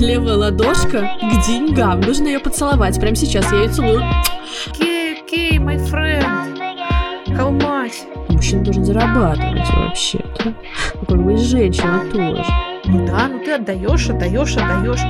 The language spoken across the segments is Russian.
Левая ладошка к деньгам. Нужно ее поцеловать. Прямо сейчас я ее целую. Окей, окей, my friend. How much? Мужчина должен зарабатывать вообще-то. Ну, как бы и женщина тоже. Ну да, ну ты отдаешь, отдаешь, отдаешь.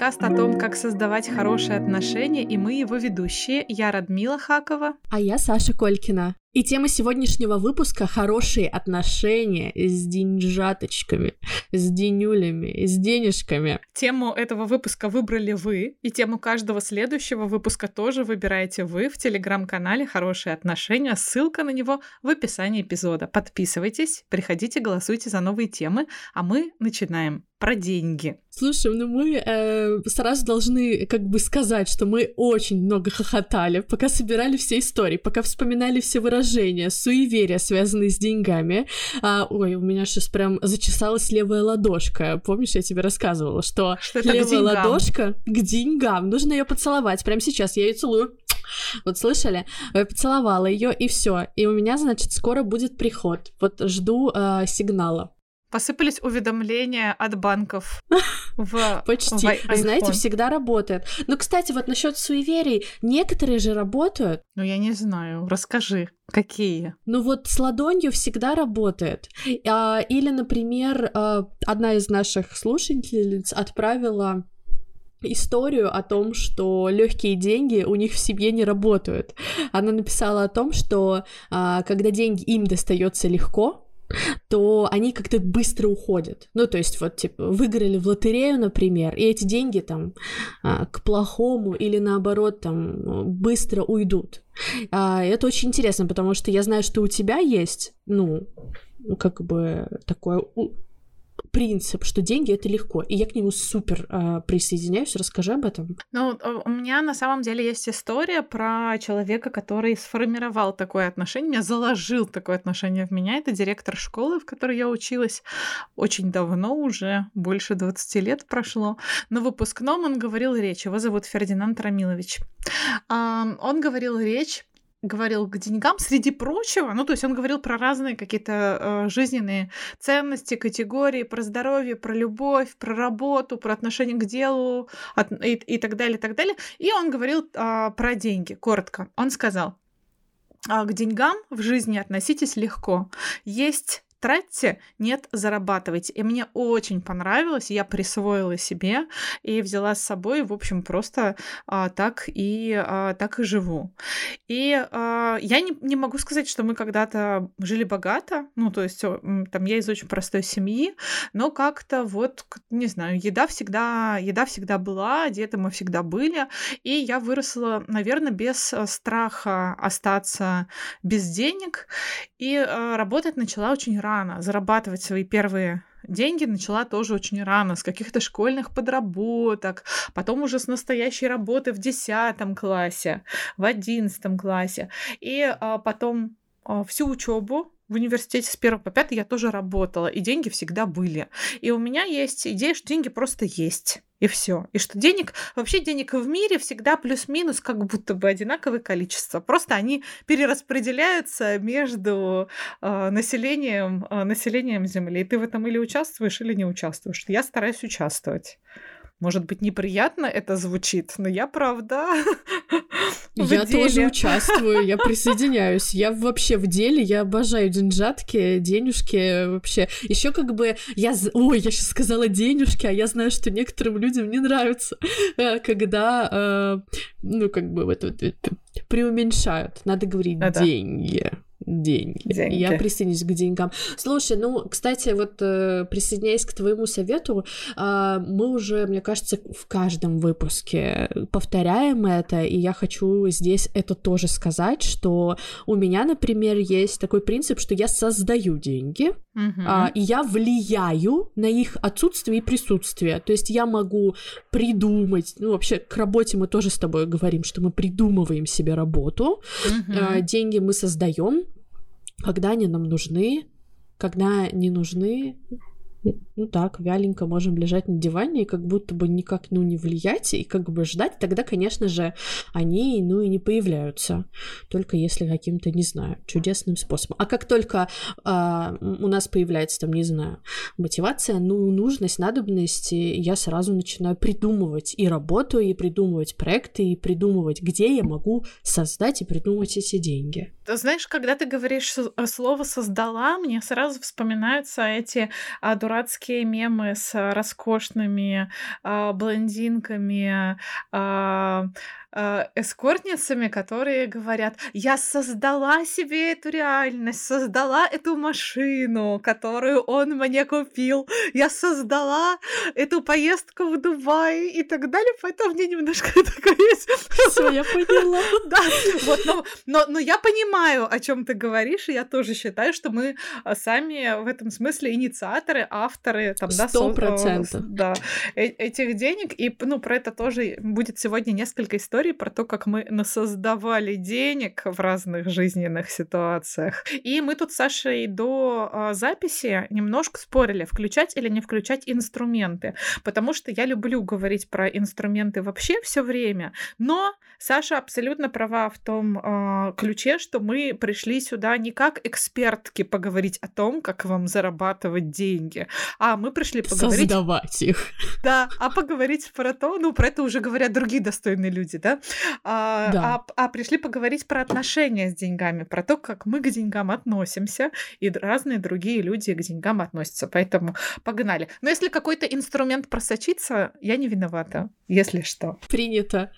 Подкаст о том, как создавать хорошие отношения, и мы его ведущие. Я Радмила Хакова. А я Саша Колькина. И тема сегодняшнего выпуска — хорошие отношения с деньжаточками, с денюлями, с денежками. Тему этого выпуска выбрали вы, и тему каждого следующего выпуска тоже выбираете вы в телеграм-канале «Хорошие отношения». Ссылка на него в описании эпизода. Подписывайтесь, приходите, голосуйте за новые темы, а мы начинаем про деньги. Слушай, ну мы э, сразу должны как бы сказать, что мы очень много хохотали, пока собирали все истории, пока вспоминали все выражения, суеверия, связанные с деньгами. А, ой, у меня сейчас прям зачесалась левая ладошка. Помнишь, я тебе рассказывала, что, что левая ладошка к деньгам. Нужно ее поцеловать. Прямо сейчас я ее целую. Вот слышали? Я поцеловала ее и все. И у меня, значит, скоро будет приход. Вот жду э, сигнала. Посыпались уведомления от банков в Почти. В Знаете, всегда работает. Ну, кстати, вот насчет суеверий, некоторые же работают. Ну, я не знаю. Расскажи, какие? Ну, вот с ладонью всегда работает. А, или, например, а, одна из наших слушательниц отправила историю о том, что легкие деньги у них в семье не работают. Она написала о том, что а, когда деньги им достается легко, то они как-то быстро уходят. Ну, то есть вот, типа, выиграли в лотерею, например, и эти деньги там а, к плохому или наоборот там быстро уйдут. А, это очень интересно, потому что я знаю, что у тебя есть, ну, как бы такое принцип, что деньги это легко, и я к нему супер э, присоединяюсь. Расскажи об этом. Ну, у меня на самом деле есть история про человека, который сформировал такое отношение, заложил такое отношение в меня. Это директор школы, в которой я училась очень давно уже, больше 20 лет прошло. На выпускном он говорил речь, его зовут Фердинанд Рамилович. Он говорил речь говорил к деньгам, среди прочего, ну, то есть он говорил про разные какие-то э, жизненные ценности, категории, про здоровье, про любовь, про работу, про отношение к делу от, и, и так далее, и так далее. И он говорил э, про деньги, коротко. Он сказал, «А к деньгам в жизни относитесь легко. Есть тратьте, нет, зарабатывайте. И мне очень понравилось, я присвоила себе и взяла с собой, в общем, просто а, так, и, а, так и живу. И а, я не, не могу сказать, что мы когда-то жили богато, ну, то есть там я из очень простой семьи, но как-то вот, не знаю, еда всегда, еда всегда была, одеты мы всегда были, и я выросла, наверное, без э, страха остаться без денег, и а, работать начала очень рано. Зарабатывать свои первые деньги начала тоже очень рано, с каких-то школьных подработок, потом уже с настоящей работы в 10 классе, в 11 классе. И а, потом а, всю учебу в университете с 1 по 5 я тоже работала, и деньги всегда были. И у меня есть идея, что деньги просто есть. И все. И что денег, вообще денег в мире всегда плюс-минус как будто бы одинаковое количество. Просто они перераспределяются между э, населением, э, населением Земли. И ты в этом или участвуешь, или не участвуешь. Я стараюсь участвовать. Может быть, неприятно это звучит, но я правда. Я тоже участвую, я присоединяюсь. Я вообще в деле, я обожаю деньжатки, денежки вообще. Еще как бы я... Ой, я сейчас сказала денежки, а я знаю, что некоторым людям не нравится, э, когда, э, ну, как бы вот, вот, преуменьшают. Надо говорить деньги деньги. деньги. Я присоединюсь к деньгам. Слушай, ну, кстати, вот э, присоединяясь к твоему совету, э, мы уже, мне кажется, в каждом выпуске повторяем это, и я хочу здесь это тоже сказать, что у меня, например, есть такой принцип, что я создаю деньги, uh-huh. и я влияю на их отсутствие и присутствие. То есть я могу придумать, ну, вообще к работе мы тоже с тобой говорим, что мы придумываем себе работу, uh-huh. деньги мы создаем, когда они нам нужны, когда не нужны, ну так, вяленько можем лежать на диване и как будто бы никак, ну, не влиять и как бы ждать, тогда, конечно же, они, ну, и не появляются. Только если каким-то, не знаю, чудесным способом. А как только а, у нас появляется, там, не знаю, мотивация, ну, нужность, надобность, я сразу начинаю придумывать и работу, и придумывать проекты, и придумывать, где я могу создать и придумать эти деньги. Знаешь, когда ты говоришь слово «создала», мне сразу вспоминаются эти а, дурацкие мемы с роскошными а, блондинками, э, эскортницами, которые говорят, я создала себе эту реальность, создала эту машину, которую он мне купил, я создала эту поездку в Дубай и так далее, поэтому мне немножко такое есть. Все, я поняла. Да, вот, но, но, но я понимаю, о чем ты говоришь, и я тоже считаю, что мы а, сами в этом смысле инициаторы, авторы, там, да, Сто процентов. Да, э, этих денег, и, ну, про это тоже будет сегодня несколько историй, истории про то, как мы насоздавали денег в разных жизненных ситуациях. И мы тут с Сашей до э, записи немножко спорили, включать или не включать инструменты, потому что я люблю говорить про инструменты вообще все время, но Саша абсолютно права в том э, ключе, что мы пришли сюда не как экспертки поговорить о том, как вам зарабатывать деньги, а мы пришли поговорить... Создавать их. Да, а поговорить про то, ну, про это уже говорят другие достойные люди, да, да? А, да. А, а пришли поговорить про отношения с деньгами, про то, как мы к деньгам относимся, и разные другие люди к деньгам относятся. Поэтому погнали. Но если какой-то инструмент просочится, я не виновата, если что. Принято.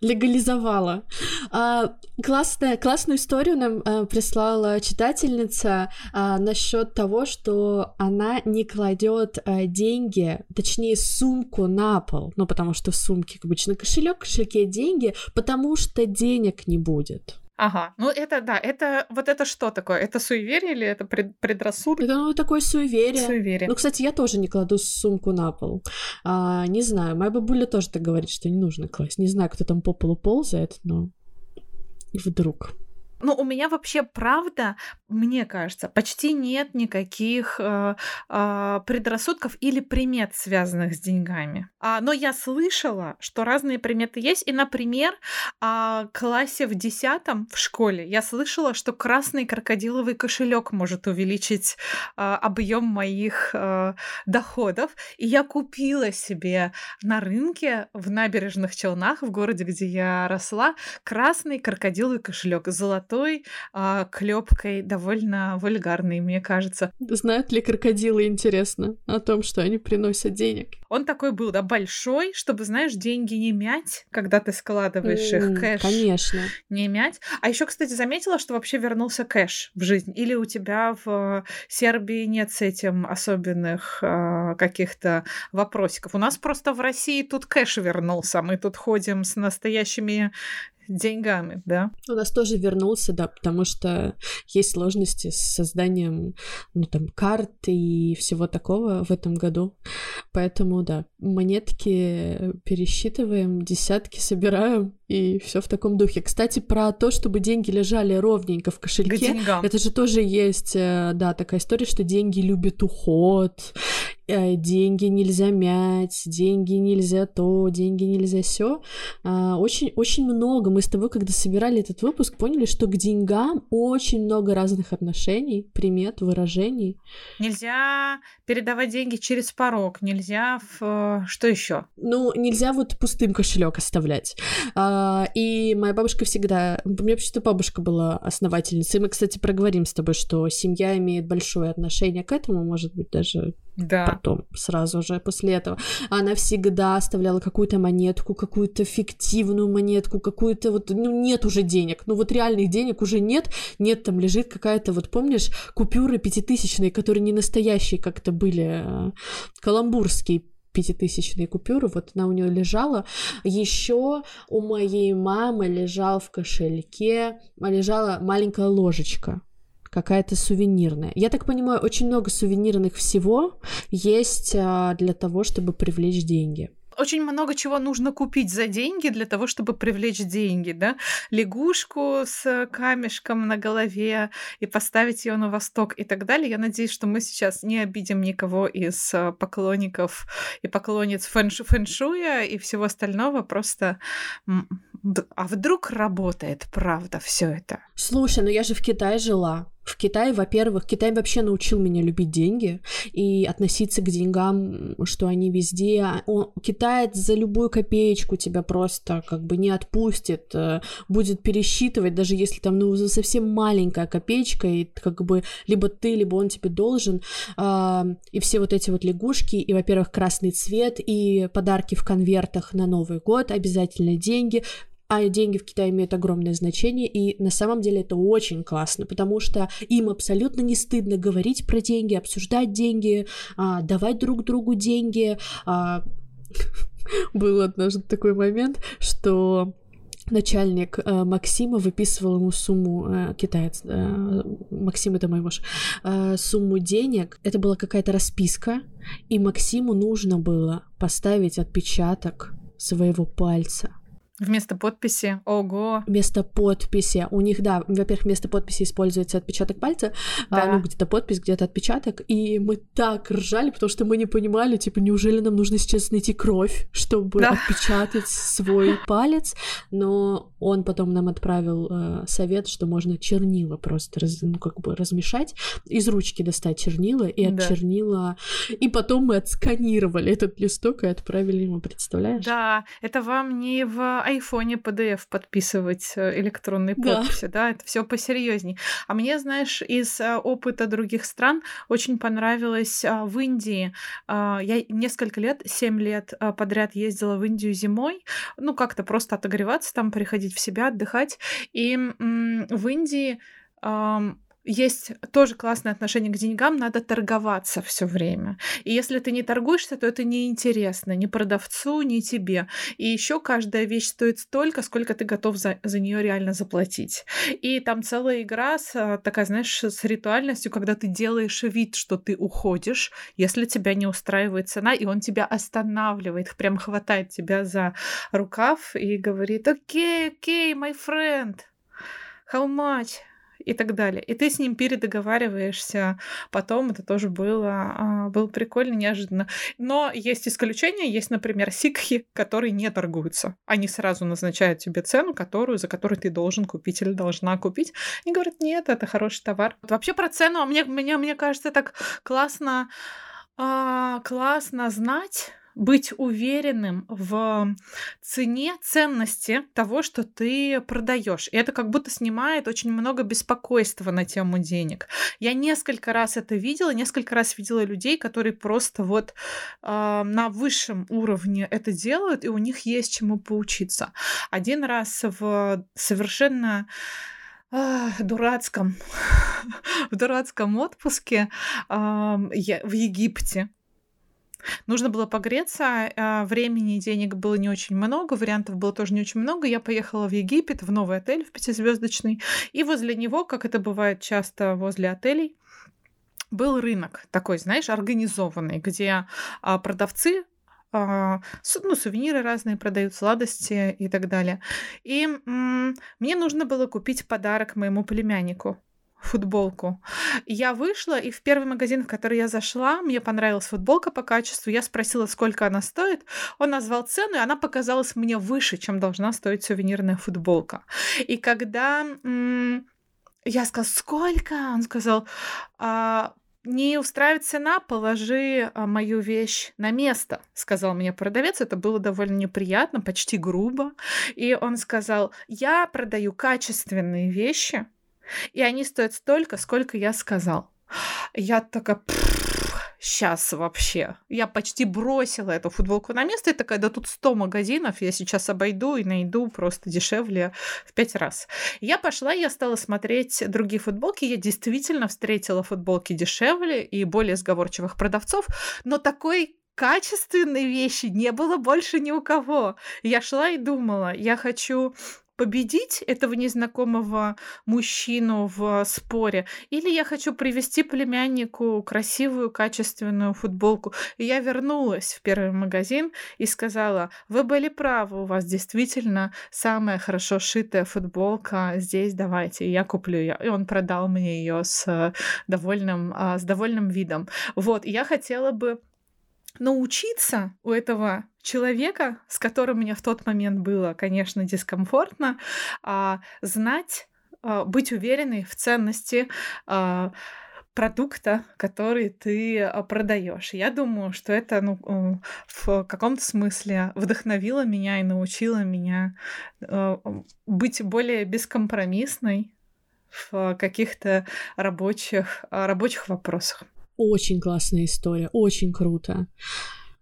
Легализовала. А, классная, классную историю нам а, прислала читательница а, насчет того, что она не кладет а, деньги, точнее сумку на пол, ну потому что в сумке обычно кошелек, кошельке деньги, деньги, потому что денег не будет. Ага, ну это да, это вот это что такое? Это суеверие или это пред, предрассудок? Это ну, такое суеверие. Суеверие. Ну, кстати, я тоже не кладу сумку на пол. А, не знаю, моя бабуля тоже так говорит, что не нужно класть. Не знаю, кто там по полу ползает, но вдруг. Ну, у меня вообще, правда, мне кажется, почти нет никаких э, э, предрассудков или примет, связанных с деньгами. А, но я слышала, что разные приметы есть. И, например, а, классе в десятом в школе я слышала, что красный крокодиловый кошелек может увеличить а, объем моих а, доходов. И я купила себе на рынке в набережных Челнах, в городе, где я росла, красный крокодиловый кошелек золотой а, клепкой, довольно вульгарный, мне кажется. Знают ли крокодилы, интересно, о том, что они приносят денег? Он такой был, да, большой, чтобы, знаешь, деньги не мять, когда ты складываешь mm, их, кэш. Конечно. Не мять. А еще, кстати, заметила, что вообще вернулся кэш в жизнь. Или у тебя в Сербии нет с этим особенных э, каких-то вопросиков. У нас просто в России тут кэш вернулся. Мы тут ходим с настоящими деньгами, да? У нас тоже вернулся, да, потому что есть сложности с созданием, ну, там, карт и всего такого в этом году. Поэтому, да, монетки пересчитываем, десятки собираем, и все в таком духе. Кстати, про то, чтобы деньги лежали ровненько в кошельке, это же тоже есть, э, да, такая история, что деньги любят уход, деньги нельзя мять, деньги нельзя то, деньги нельзя все. А, очень, очень много. Мы с тобой, когда собирали этот выпуск, поняли, что к деньгам очень много разных отношений, примет, выражений. Нельзя передавать деньги через порог, нельзя в... что еще? Ну, нельзя вот пустым кошелек оставлять. А, и моя бабушка всегда... У меня вообще-то бабушка была основательницей. И мы, кстати, проговорим с тобой, что семья имеет большое отношение к этому, может быть, даже да. потом, сразу же после этого. Она всегда оставляла какую-то монетку, какую-то фиктивную монетку, какую-то вот... Ну, нет уже денег. Ну, вот реальных денег уже нет. Нет, там лежит какая-то, вот помнишь, купюры пятитысячные, которые не настоящие как-то были, а, каламбурские пятитысячные купюры, вот она у нее лежала. Еще у моей мамы лежал в кошельке, лежала маленькая ложечка какая-то сувенирная. Я так понимаю, очень много сувенирных всего есть а, для того, чтобы привлечь деньги очень много чего нужно купить за деньги для того, чтобы привлечь деньги, да? Лягушку с камешком на голове и поставить ее на восток и так далее. Я надеюсь, что мы сейчас не обидим никого из э, поклонников и поклонниц фэнш фэншуя и всего остального. Просто а вдруг работает, правда, все это? Слушай, ну я же в Китае жила. В Китае, во-первых, Китай вообще научил меня любить деньги и относиться к деньгам, что они везде. Он, китаец за любую копеечку тебя просто как бы не отпустит, э, будет пересчитывать, даже если там ну совсем маленькая копеечка, и как бы либо ты, либо он тебе должен. И все вот эти вот лягушки, и, во-первых, красный цвет, и подарки в конвертах на Новый год, обязательно деньги, а деньги в Китае имеют огромное значение, и на самом деле это очень классно, потому что им абсолютно не стыдно говорить про деньги, обсуждать деньги, а, давать друг другу деньги. А... Был однажды такой момент, что начальник э, Максима выписывал ему сумму, э, китаец, э, Максим это мой муж, э, сумму денег, это была какая-то расписка, и Максиму нужно было поставить отпечаток своего пальца Вместо подписи. Ого. Вместо подписи. У них, да, во-первых, вместо подписи используется отпечаток пальца. А, да. А, ну, где-то подпись, где-то отпечаток. И мы так ржали, потому что мы не понимали, типа, неужели нам нужно сейчас найти кровь, чтобы да. отпечатать свой палец. Но он потом нам отправил э, совет, что можно чернила просто раз, ну, как бы размешать, из ручки достать чернила и от да. чернила. И потом мы отсканировали этот листок и отправили ему, представляешь? Да, это вам не в айфоне PDF подписывать э, электронные подписи, да, да это все посерьезней. А мне, знаешь, из э, опыта других стран очень понравилось а, в Индии. Я несколько лет, 7 лет подряд ездила в Индию зимой, ну, как-то просто отогреваться там, приходить в себя, отдыхать. И в Индии есть тоже классное отношение к деньгам, надо торговаться все время. И если ты не торгуешься, то это неинтересно ни продавцу, ни тебе. И еще каждая вещь стоит столько, сколько ты готов за, за нее реально заплатить. И там целая игра с, а, такая, знаешь, с ритуальностью, когда ты делаешь вид, что ты уходишь, если тебя не устраивает цена, и он тебя останавливает, прям хватает тебя за рукав и говорит, окей, окей, my friend, how much? И так далее. И ты с ним передоговариваешься. Потом это тоже было, а, было прикольно, неожиданно. Но есть исключения. Есть, например, сикхи, которые не торгуются. Они сразу назначают тебе цену, которую, за которую ты должен купить или должна купить. И говорят, нет, это хороший товар. Вообще про цену, мне, мне, мне кажется, так классно, а, классно знать, быть уверенным в цене, ценности того, что ты продаешь. И это как будто снимает очень много беспокойства на тему денег. Я несколько раз это видела, несколько раз видела людей, которые просто вот э, на высшем уровне это делают, и у них есть чему поучиться. Один раз в совершенно дурацком, в дурацком отпуске э, я, в Египте Нужно было погреться, а, времени и денег было не очень много, вариантов было тоже не очень много. Я поехала в Египет, в новый отель, в пятизвездочный, и возле него, как это бывает часто возле отелей, был рынок такой, знаешь, организованный, где а, продавцы а, ну, сувениры разные продают, сладости и так далее. И мне нужно было купить подарок моему племяннику футболку. Я вышла, и в первый магазин, в который я зашла, мне понравилась футболка по качеству. Я спросила, сколько она стоит. Он назвал цену, и она показалась мне выше, чем должна стоить сувенирная футболка. И когда м- я сказала, сколько? Он сказал, а, не устраивает цена, положи а, мою вещь на место, сказал мне продавец. Это было довольно неприятно, почти грубо. И он сказал, я продаю качественные вещи, и они стоят столько, сколько я сказал. Я такая, сейчас вообще. Я почти бросила эту футболку на место и такая, да тут 100 магазинов, я сейчас обойду и найду просто дешевле в пять раз. Я пошла, я стала смотреть другие футболки, я действительно встретила футболки дешевле и более сговорчивых продавцов, но такой качественной вещи не было больше ни у кого. Я шла и думала, я хочу победить этого незнакомого мужчину в споре, или я хочу привести племяннику красивую, качественную футболку. И я вернулась в первый магазин и сказала, вы были правы, у вас действительно самая хорошо шитая футболка здесь, давайте, я куплю ее. И он продал мне ее с довольным, а, с довольным видом. Вот, я хотела бы научиться у этого человека, с которым мне в тот момент было, конечно, дискомфортно, а, знать, а, быть уверенной в ценности а, продукта, который ты продаешь. Я думаю, что это ну, э, в каком-то смысле вдохновило меня и научило меня э, быть более бескомпромиссной в каких-то рабочих, рабочих вопросах. Очень классная история, очень круто.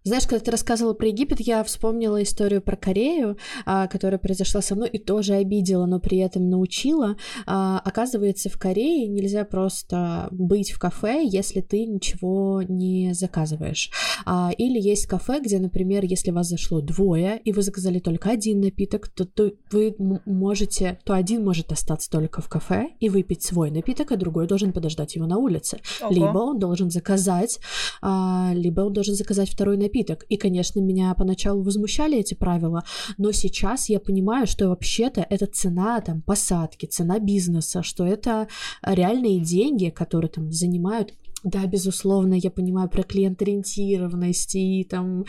Знаешь, когда ты рассказывала про Египет, я вспомнила историю про Корею, а, которая произошла со мной и тоже обидела, но при этом научила. А, оказывается, в Корее нельзя просто быть в кафе, если ты ничего не заказываешь. А, или есть кафе, где, например, если вас зашло двое, и вы заказали только один напиток, то, то вы можете, то один может остаться только в кафе и выпить свой напиток, а другой должен подождать его на улице. Ого. Либо он должен заказать, либо он должен заказать второй напиток напиток. И, конечно, меня поначалу возмущали эти правила, но сейчас я понимаю, что вообще-то это цена там посадки, цена бизнеса, что это реальные деньги, которые там занимают да, безусловно, я понимаю про клиент-ориентированность и там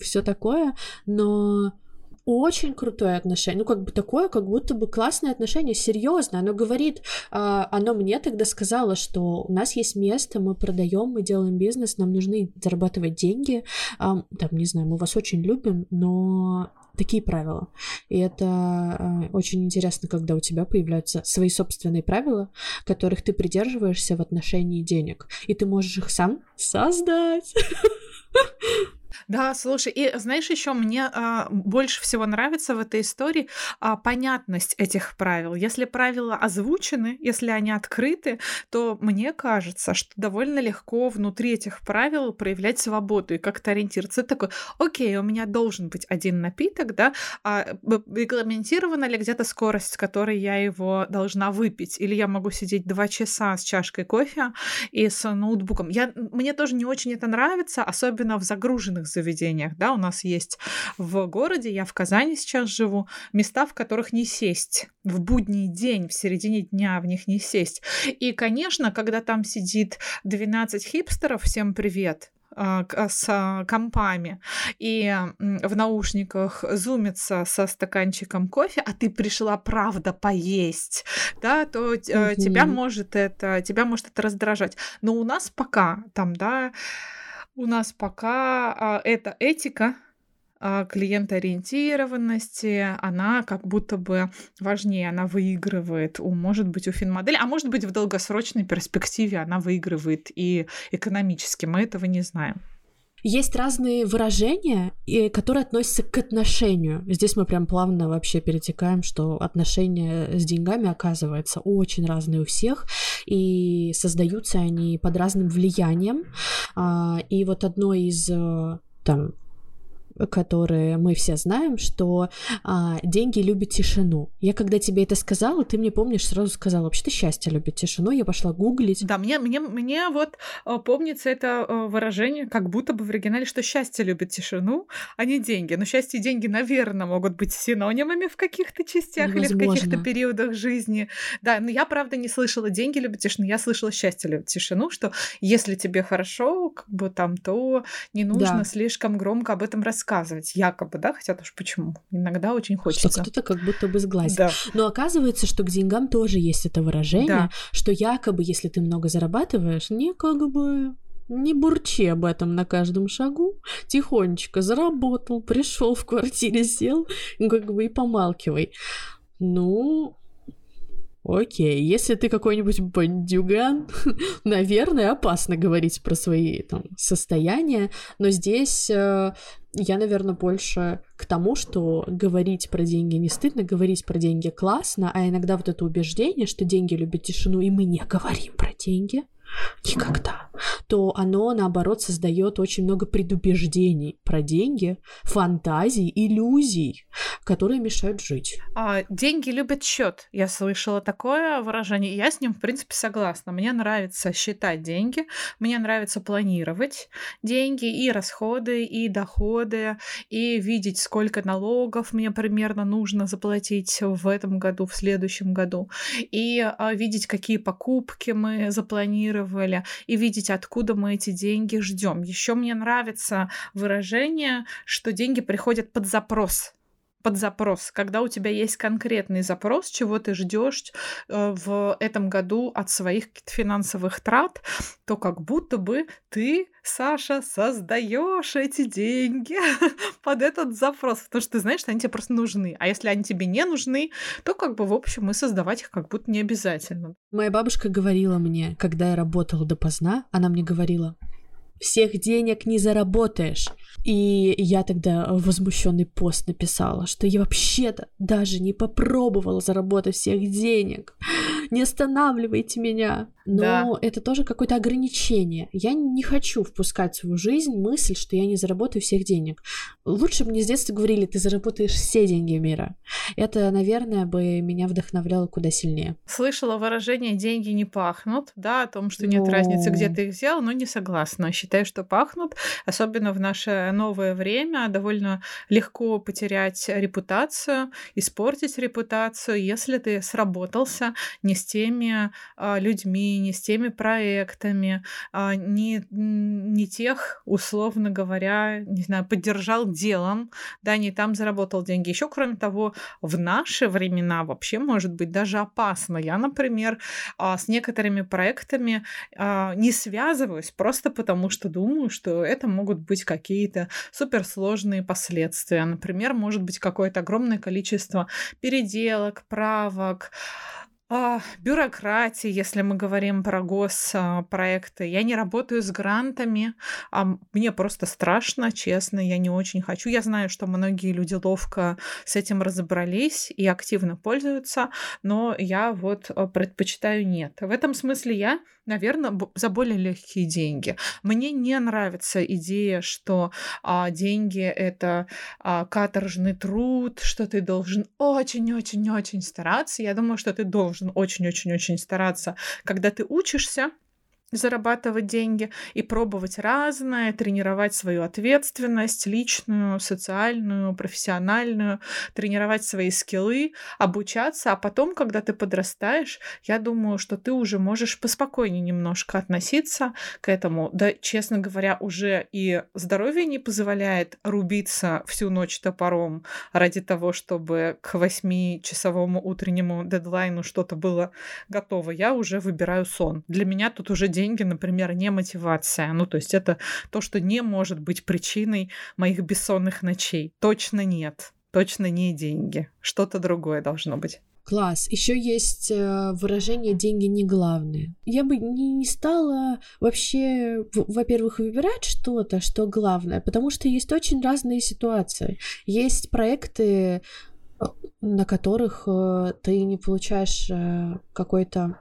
все такое, но очень крутое отношение, ну как бы такое, как будто бы классное отношение, серьезно. Оно говорит, а, оно мне тогда сказала, что у нас есть место, мы продаем, мы делаем бизнес, нам нужны зарабатывать деньги, там не знаю, мы вас очень любим, но такие правила. И это э, очень интересно, когда у тебя появляются свои собственные правила, которых ты придерживаешься в отношении денег, и ты можешь их сам создать. Да, слушай, и знаешь, еще мне а, больше всего нравится в этой истории а, понятность этих правил. Если правила озвучены, если они открыты, то мне кажется, что довольно легко внутри этих правил проявлять свободу и как-то ориентироваться. Это такой, окей, у меня должен быть один напиток, да, а регламентирована ли где-то скорость, с которой я его должна выпить, или я могу сидеть два часа с чашкой кофе и с ноутбуком. Я, мне тоже не очень это нравится, особенно в загруженных общественных заведениях, да, у нас есть в городе, я в Казани сейчас живу, места, в которых не сесть, в будний день, в середине дня в них не сесть. И, конечно, когда там сидит 12 хипстеров, всем привет, а, с а, компами и в наушниках зумится со стаканчиком кофе, а ты пришла правда поесть, да, то mm-hmm. тебя может это тебя может это раздражать. Но у нас пока там, да, у нас пока а, эта этика а, клиентоориентированности, она как будто бы важнее, она выигрывает, у, может быть, у финмодели, а может быть, в долгосрочной перспективе она выигрывает и экономически, мы этого не знаем. Есть разные выражения, которые относятся к отношению. Здесь мы прям плавно вообще перетекаем, что отношения с деньгами оказываются очень разные у всех, и создаются они под разным влиянием. А, и вот одно из э, там которые мы все знаем, что а, деньги любят тишину. Я когда тебе это сказала, ты мне помнишь, сразу сказала, вообще-то счастье любит тишину. Я пошла гуглить. Да, мне, мне, мне вот э, помнится это э, выражение, как будто бы в оригинале, что счастье любит тишину, а не деньги. Но счастье и деньги, наверное, могут быть синонимами в каких-то частях Невозможно. или в каких-то периодах жизни. Да, но я, правда, не слышала деньги любят тишину, я слышала счастье любит тишину, что если тебе хорошо, как бы там, то не нужно да. слишком громко об этом рассказывать рассказывать, якобы, да, хотя тоже почему? Иногда очень хочется. Что кто-то как будто бы сглазит. Да. Но оказывается, что к деньгам тоже есть это выражение, да. что якобы, если ты много зарабатываешь, не как бы не бурчи об этом на каждом шагу. Тихонечко заработал, пришел в квартире, сел, как бы и помалкивай. Ну, Окей, если ты какой-нибудь бандюган, наверное, опасно говорить про свои там состояния, но здесь э, я, наверное, больше к тому, что говорить про деньги не стыдно, говорить про деньги классно, а иногда вот это убеждение, что деньги любят тишину, и мы не говорим про деньги, никогда, то оно, наоборот, создает очень много предубеждений про деньги, фантазий, иллюзий, которые мешают жить. А, деньги любят счет. Я слышала такое выражение, я с ним, в принципе, согласна. Мне нравится считать деньги, мне нравится планировать деньги и расходы, и доходы, и видеть, сколько налогов мне примерно нужно заплатить в этом году, в следующем году, и а, видеть, какие покупки мы запланировали, и видеть, откуда мы эти деньги ждем. Еще мне нравится выражение, что деньги приходят под запрос под запрос, когда у тебя есть конкретный запрос, чего ты ждешь э, в этом году от своих финансовых трат, то как будто бы ты, Саша, создаешь эти деньги под этот запрос, потому что ты знаешь, что они тебе просто нужны. А если они тебе не нужны, то как бы, в общем, и создавать их как будто не обязательно. Моя бабушка говорила мне, когда я работала допоздна, она мне говорила, всех денег не заработаешь. И я тогда возмущенный пост написала, что я вообще-то даже не попробовала заработать всех денег. Не останавливайте меня. Но да. это тоже какое-то ограничение. Я не хочу впускать в свою жизнь мысль, что я не заработаю всех денег. Лучше бы мне с детства говорили, ты заработаешь все деньги мира. Это, наверное, бы меня вдохновляло куда сильнее. Слышала выражение «деньги не пахнут», да, о том, что нет но... разницы, где ты их взял, но не согласна. Считаю, что пахнут, особенно в наше новое время. Довольно легко потерять репутацию, испортить репутацию, если ты сработался не с теми а, людьми, не с теми проектами, а, не, не тех, условно говоря, не знаю, поддержал делом, да, не там заработал деньги. Еще, кроме того, в наши времена вообще может быть даже опасно. Я, например, а, с некоторыми проектами не связываюсь просто потому, что думаю, что это могут быть какие-то суперсложные последствия. Например, может быть какое-то огромное количество переделок, правок, а, бюрократии, если мы говорим про госпроекты. Я не работаю с грантами, а мне просто страшно, честно, я не очень хочу. Я знаю, что многие люди ловко с этим разобрались и активно пользуются, но я вот э, предпочитаю нет. В этом смысле я наверное, за более легкие деньги. Мне не нравится идея, что а, деньги это а, каторжный труд, что ты должен очень-очень-очень стараться. Я думаю, что ты должен очень-очень-очень стараться, когда ты учишься зарабатывать деньги и пробовать разное, тренировать свою ответственность личную, социальную, профессиональную, тренировать свои скиллы, обучаться, а потом, когда ты подрастаешь, я думаю, что ты уже можешь поспокойнее немножко относиться к этому. Да, честно говоря, уже и здоровье не позволяет рубиться всю ночь топором ради того, чтобы к восьмичасовому утреннему дедлайну что-то было готово. Я уже выбираю сон. Для меня тут уже деньги, например, не мотивация. Ну, то есть это то, что не может быть причиной моих бессонных ночей. Точно нет. Точно не деньги. Что-то другое должно быть. Класс. Еще есть э, выражение «деньги не главные». Я бы не, не стала вообще, во-первых, выбирать что-то, что главное, потому что есть очень разные ситуации. Есть проекты, э, на которых э, ты не получаешь какой-то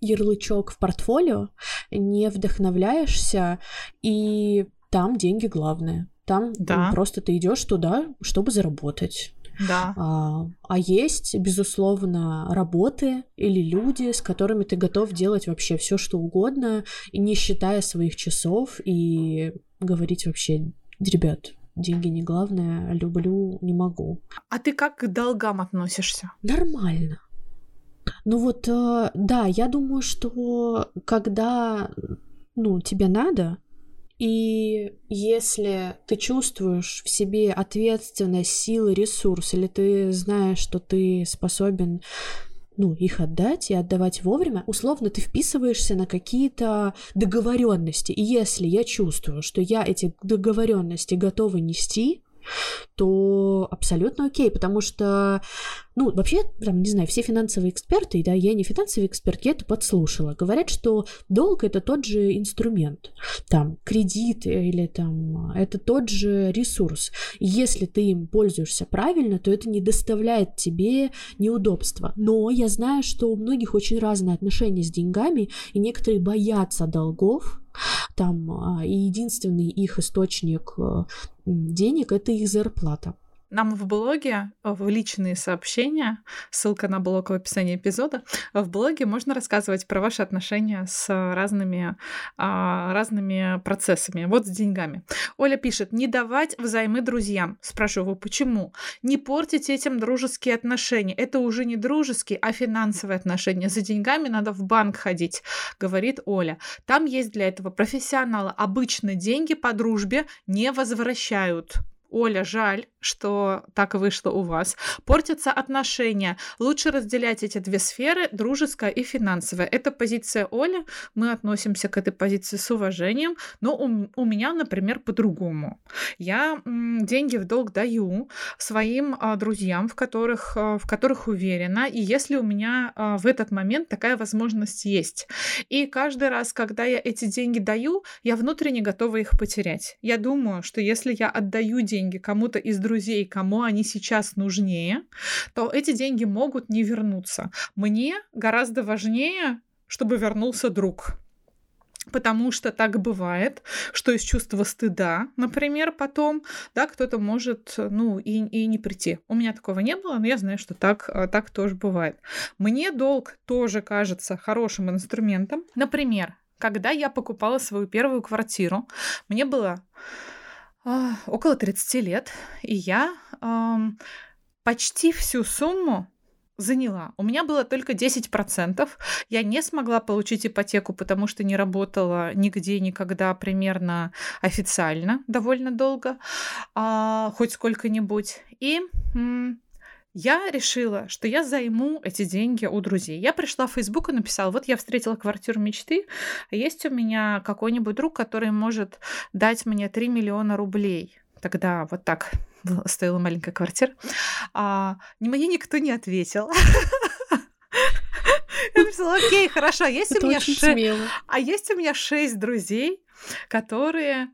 ярлычок в портфолио, не вдохновляешься, и там деньги главные. Там да. просто ты идешь туда, чтобы заработать. Да. А, а есть, безусловно, работы или люди, с которыми ты готов делать вообще все, что угодно, не считая своих часов, и говорить вообще, ребят, деньги не главное, люблю, не могу. А ты как к долгам относишься? Нормально. Ну вот, э, да, я думаю, что когда, ну, тебе надо, и если ты чувствуешь в себе ответственность, силы, ресурс, или ты знаешь, что ты способен ну, их отдать и отдавать вовремя, условно ты вписываешься на какие-то договоренности. И если я чувствую, что я эти договоренности готова нести, то абсолютно окей, потому что, ну, вообще, там, не знаю, все финансовые эксперты, да, я не финансовый эксперт, я это подслушала, говорят, что долг это тот же инструмент, там, кредит или там, это тот же ресурс. Если ты им пользуешься правильно, то это не доставляет тебе неудобства. Но я знаю, что у многих очень разные отношения с деньгами, и некоторые боятся долгов, там, а, и единственный их источник э, денег это их зарплата. Нам в блоге, э, в личные сообщения, ссылка на блог в описании эпизода, в блоге можно рассказывать про ваши отношения с разными, а, разными процессами. Вот с деньгами. Оля пишет, не давать взаймы друзьям. Спрашиваю, почему? Не портить этим дружеские отношения. Это уже не дружеские, а финансовые отношения. За деньгами надо в банк ходить, говорит Оля. Там есть для этого профессионалы. Обычно деньги по дружбе не возвращают. Оля, жаль, что так вышло у вас. Портятся отношения. Лучше разделять эти две сферы, дружеская и финансовая. Это позиция Оли. Мы относимся к этой позиции с уважением. Но у, у меня, например, по-другому. Я м, деньги в долг даю своим а, друзьям, в которых, а, в которых уверена. И если у меня а, в этот момент такая возможность есть. И каждый раз, когда я эти деньги даю, я внутренне готова их потерять. Я думаю, что если я отдаю деньги кому-то из друзей, кому они сейчас нужнее, то эти деньги могут не вернуться. Мне гораздо важнее, чтобы вернулся друг. Потому что так бывает, что из чувства стыда, например, потом, да, кто-то может, ну, и, и не прийти. У меня такого не было, но я знаю, что так, так тоже бывает. Мне долг тоже кажется хорошим инструментом. Например, когда я покупала свою первую квартиру, мне было а, около 30 лет, и я эм, почти всю сумму заняла. У меня было только 10%. Я не смогла получить ипотеку, потому что не работала нигде никогда примерно официально довольно долго, а, хоть сколько-нибудь. И м- я решила, что я займу эти деньги у друзей. Я пришла в Facebook и написала, вот я встретила квартиру мечты, а есть у меня какой-нибудь друг, который может дать мне 3 миллиона рублей. Тогда вот так стоила маленькая квартира. А, мне никто не ответил. Я написала, окей, хорошо, а есть у меня шесть... А есть у меня шесть друзей, которые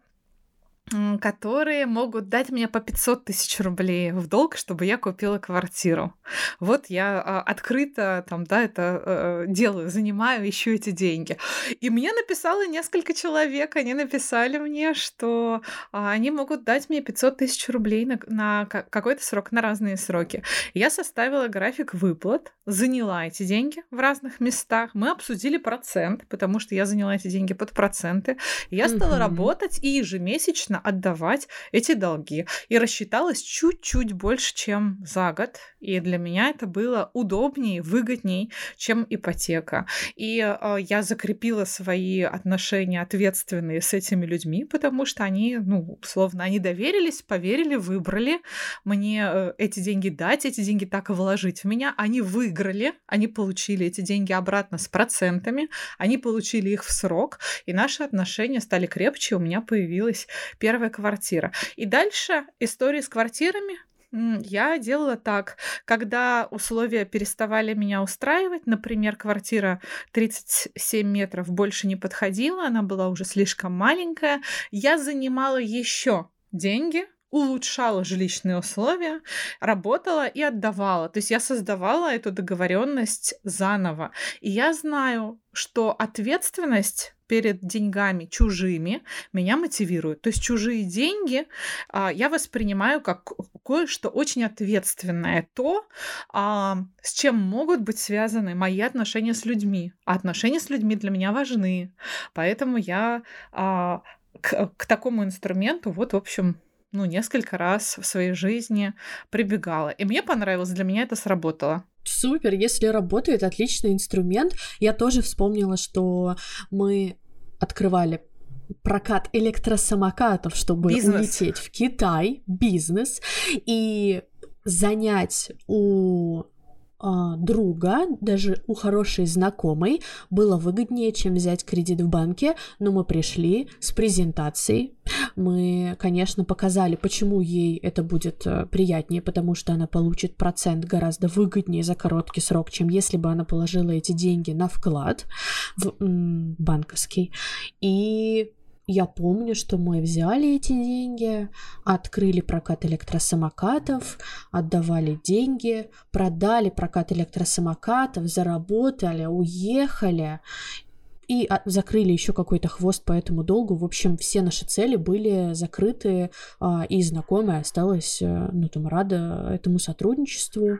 которые могут дать мне по 500 тысяч рублей в долг, чтобы я купила квартиру. Вот я а, открыто там, да, это э, делаю, занимаю, ищу эти деньги. И мне написало несколько человек, они написали мне, что а, они могут дать мне 500 тысяч рублей на, на какой-то срок, на разные сроки. Я составила график выплат, заняла эти деньги в разных местах. Мы обсудили процент, потому что я заняла эти деньги под проценты. Я стала mm-hmm. работать и ежемесячно отдавать эти долги. И рассчиталась чуть-чуть больше, чем за год. И для меня это было удобнее, выгодней, чем ипотека. И э, я закрепила свои отношения ответственные с этими людьми, потому что они, ну, условно, они доверились, поверили, выбрали мне э, эти деньги дать, эти деньги так и вложить в меня. Они выиграли, они получили эти деньги обратно с процентами, они получили их в срок, и наши отношения стали крепче, у меня появилась первая квартира. И дальше истории с квартирами я делала так, когда условия переставали меня устраивать, например, квартира 37 метров больше не подходила, она была уже слишком маленькая, я занимала еще деньги улучшала жилищные условия, работала и отдавала. То есть я создавала эту договоренность заново. И я знаю, что ответственность перед деньгами чужими меня мотивирует. То есть чужие деньги а, я воспринимаю как кое-что очень ответственное. То, а, с чем могут быть связаны мои отношения с людьми. А отношения с людьми для меня важны. Поэтому я а, к, к такому инструменту, вот, в общем, ну, несколько раз в своей жизни прибегала. И мне понравилось, для меня это сработало. Супер, если работает, отличный инструмент. Я тоже вспомнила, что мы открывали прокат электросамокатов, чтобы бизнес. улететь в Китай, бизнес, и занять у а, друга, даже у хорошей знакомой, было выгоднее, чем взять кредит в банке, но мы пришли с презентацией, Мы, конечно, показали, почему ей это будет э, приятнее, потому что она получит процент гораздо выгоднее за короткий срок, чем если бы она положила эти деньги на вклад в банковский. И я помню, что мы взяли эти деньги, открыли прокат электросамокатов, отдавали деньги, продали прокат электросамокатов, заработали, уехали и а, закрыли еще какой-то хвост по этому долгу. В общем, все наши цели были закрыты, а, и знакомая осталась, э, ну, там, рада этому сотрудничеству.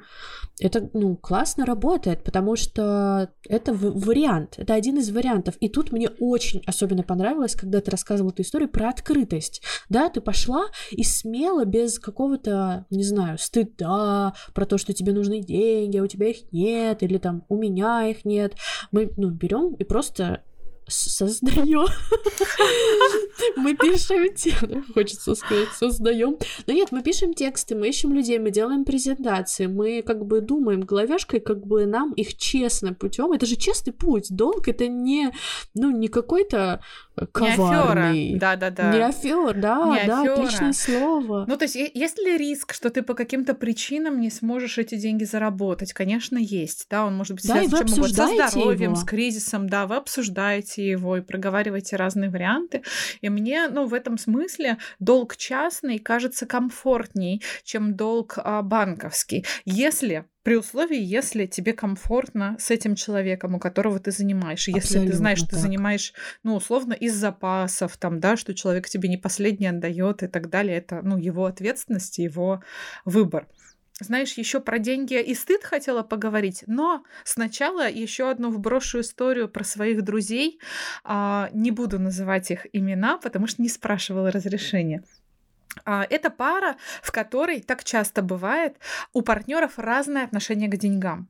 Это, ну, классно работает, потому что это вариант, это один из вариантов. И тут мне очень особенно понравилось, когда ты рассказывал эту историю про открытость. Да, ты пошла и смело, без какого-то, не знаю, стыда про то, что тебе нужны деньги, а у тебя их нет, или там у меня их нет. Мы, ну, берем и просто создаем. Мы пишем тексты, хочется сказать, создаем. Но нет, мы пишем тексты, мы ищем людей, мы делаем презентации, мы как бы думаем головешкой, как бы нам их честно путем. Это же честный путь. Долг это не, ну, не какой-то коварный. Да, да, да. Не афер, да, не да, отличное слово. Ну, то есть, есть ли риск, что ты по каким-то причинам не сможешь эти деньги заработать? Конечно, есть. Да, он может быть связан да, с чем угодно, со здоровьем, его. с кризисом, да, вы обсуждаете его и проговариваете разные варианты. И мне, ну, в этом смысле долг частный кажется комфортней, чем долг а, банковский. Если при условии, если тебе комфортно с этим человеком, у которого ты занимаешь. Если Абсолютно ты знаешь, так. ты занимаешь, ну, условно, из запасов, там, да, что человек тебе не последний отдает и так далее, это, ну, его ответственность, его выбор. Знаешь, еще про деньги и стыд хотела поговорить, но сначала еще одну вброшу историю про своих друзей. А, не буду называть их имена, потому что не спрашивала разрешения. А, это пара, в которой так часто бывает, у партнеров разное отношение к деньгам.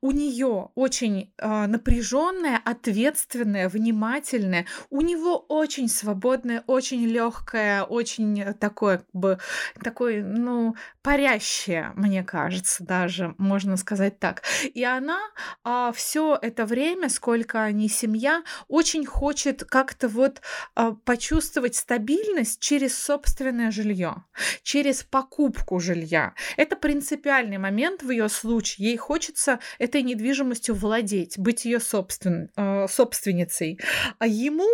У нее очень э, напряженная, ответственная, внимательная. У него очень свободное, очень легкое, очень такое, как бы, такое, ну, парящее, мне кажется, даже можно сказать так. И она э, а, все это время, сколько они семья, очень хочет как-то вот э, почувствовать стабильность через собственное жилье, через покупку жилья. Это принципиальный момент в ее случае. Ей хочется этой недвижимостью владеть, быть ее собствен, э, собственницей. А ему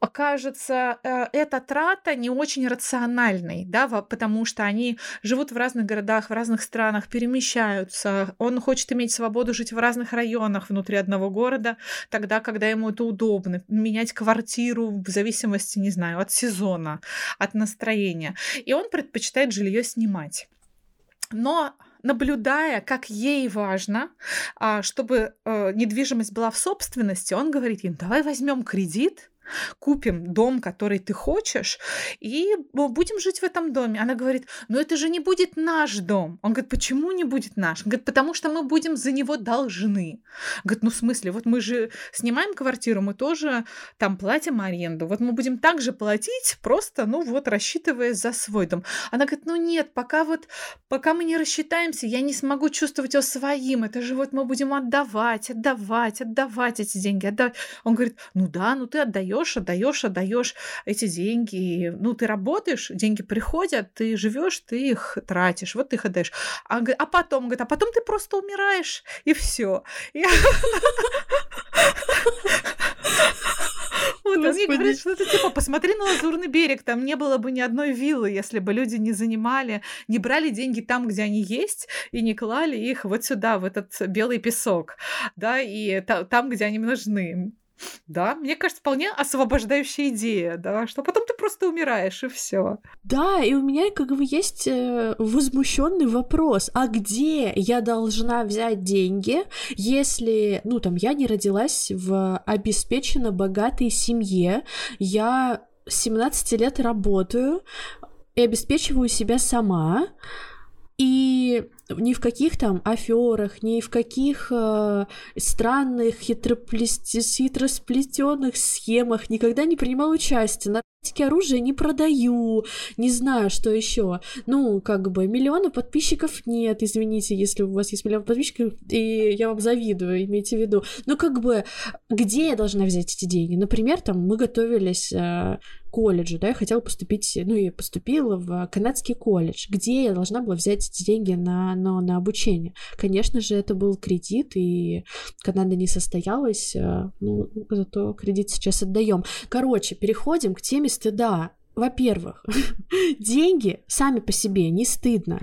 окажется э, эта трата не очень рациональной, да, потому что они живут в разных городах, в разных странах, перемещаются. Он хочет иметь свободу жить в разных районах внутри одного города, тогда, когда ему это удобно, менять квартиру в зависимости, не знаю, от сезона, от настроения. И он предпочитает жилье снимать. Но наблюдая, как ей важно, а, чтобы э, недвижимость была в собственности, он говорит им, давай возьмем кредит, купим дом, который ты хочешь, и будем жить в этом доме. Она говорит, но это же не будет наш дом. Он говорит, почему не будет наш? Он говорит, потому что мы будем за него должны. Он говорит, ну в смысле, вот мы же снимаем квартиру, мы тоже там платим аренду. Вот мы будем также платить, просто, ну вот, рассчитывая за свой дом. Она говорит, ну нет, пока вот, пока мы не рассчитаемся, я не смогу чувствовать его своим. Это же вот мы будем отдавать, отдавать, отдавать эти деньги. Отдавать. Он говорит, ну да, ну ты отдаешь отдаешь, отдаешь, отдаешь эти деньги. Ну, ты работаешь, деньги приходят, ты живешь, ты их тратишь, вот ты их отдаешь. А, а потом, говорит, а потом ты просто умираешь, и все. Вот они говорят, что это типа, посмотри на Лазурный берег, там не было бы ни одной виллы, если бы люди не занимали, не брали деньги там, где они есть, и не клали их вот сюда, в этот белый песок, да, и там, где они нужны. Да, мне кажется, вполне освобождающая идея, да, что потом ты просто умираешь и все. Да, и у меня как бы есть э, возмущенный вопрос, а где я должна взять деньги, если, ну там, я не родилась в обеспеченно богатой семье, я 17 лет работаю и обеспечиваю себя сама, и ни в каких там аферах, ни в каких э, странных хитросплетенных схемах никогда не принимал участие. Оружие не продаю, не знаю, что еще. Ну, как бы, миллиона подписчиков нет, извините, если у вас есть миллион подписчиков, и я вам завидую, имейте в виду. Ну, как бы, где я должна взять эти деньги? Например, там, мы готовились э, колледжу, да, я хотела поступить, ну и поступила в канадский колледж, где я должна была взять эти деньги на, на, на обучение. Конечно же, это был кредит, и Канада не состоялась, э, ну, зато кредит сейчас отдаем. Короче, переходим к теме стыда. Во-первых, деньги сами по себе не стыдно.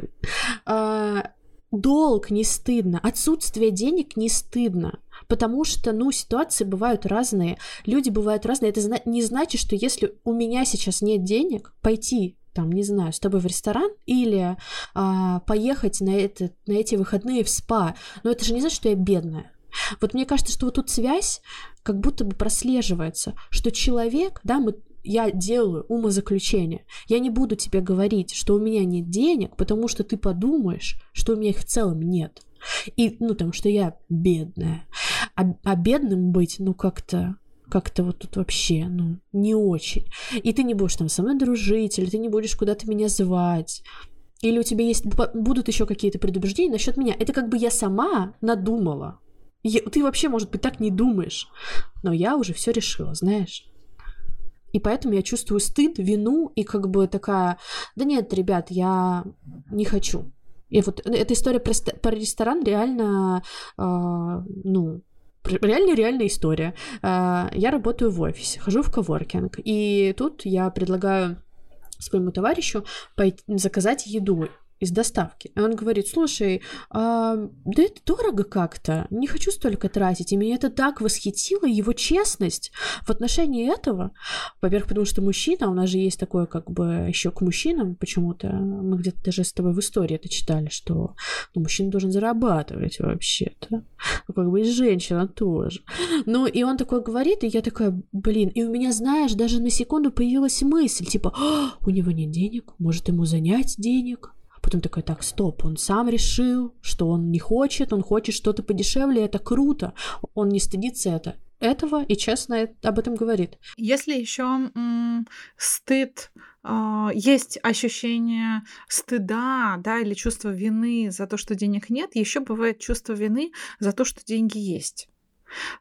А, долг не стыдно, отсутствие денег не стыдно потому что, ну, ситуации бывают разные, люди бывают разные. Это не значит, что если у меня сейчас нет денег, пойти там, не знаю, с тобой в ресторан или а, поехать на, это, на эти выходные в спа, но это же не значит, что я бедная. Вот мне кажется, что вот тут связь как будто бы прослеживается, что человек, да, мы я делаю умозаключение. Я не буду тебе говорить, что у меня нет денег, потому что ты подумаешь, что у меня их в целом нет. И, ну, потому что я бедная. А, а бедным быть, ну, как-то как-то вот тут вообще, ну, не очень. И ты не будешь там со мной дружить, или ты не будешь куда-то меня звать. Или у тебя есть будут еще какие-то предубеждения насчет меня. Это как бы я сама надумала. Я, ты вообще, может быть, так не думаешь. Но я уже все решила, знаешь. И поэтому я чувствую стыд, вину и как бы такая, да нет, ребят, я не хочу. И вот эта история про, про ресторан реально, э, ну, реально реальная история. Э, я работаю в офисе, хожу в коворкинг, и тут я предлагаю своему товарищу пойти, заказать еду из доставки. И он говорит, слушай, а, да это дорого как-то, не хочу столько тратить. И меня это так восхитило, его честность в отношении этого. Во-первых, потому что мужчина, у нас же есть такое как бы еще к мужчинам почему-то, мы где-то даже с тобой в истории это читали, что ну, мужчина должен зарабатывать вообще-то. Ну, как бы и женщина тоже. Ну, и он такой говорит, и я такая, блин, и у меня, знаешь, даже на секунду появилась мысль, типа, у него нет денег, может ему занять денег? Потом такой, так, стоп, он сам решил, что он не хочет, он хочет что-то подешевле, это круто, он не стыдится это этого и честно об этом говорит. Если еще м- стыд э, есть ощущение стыда, да, или чувство вины за то, что денег нет, еще бывает чувство вины за то, что деньги есть.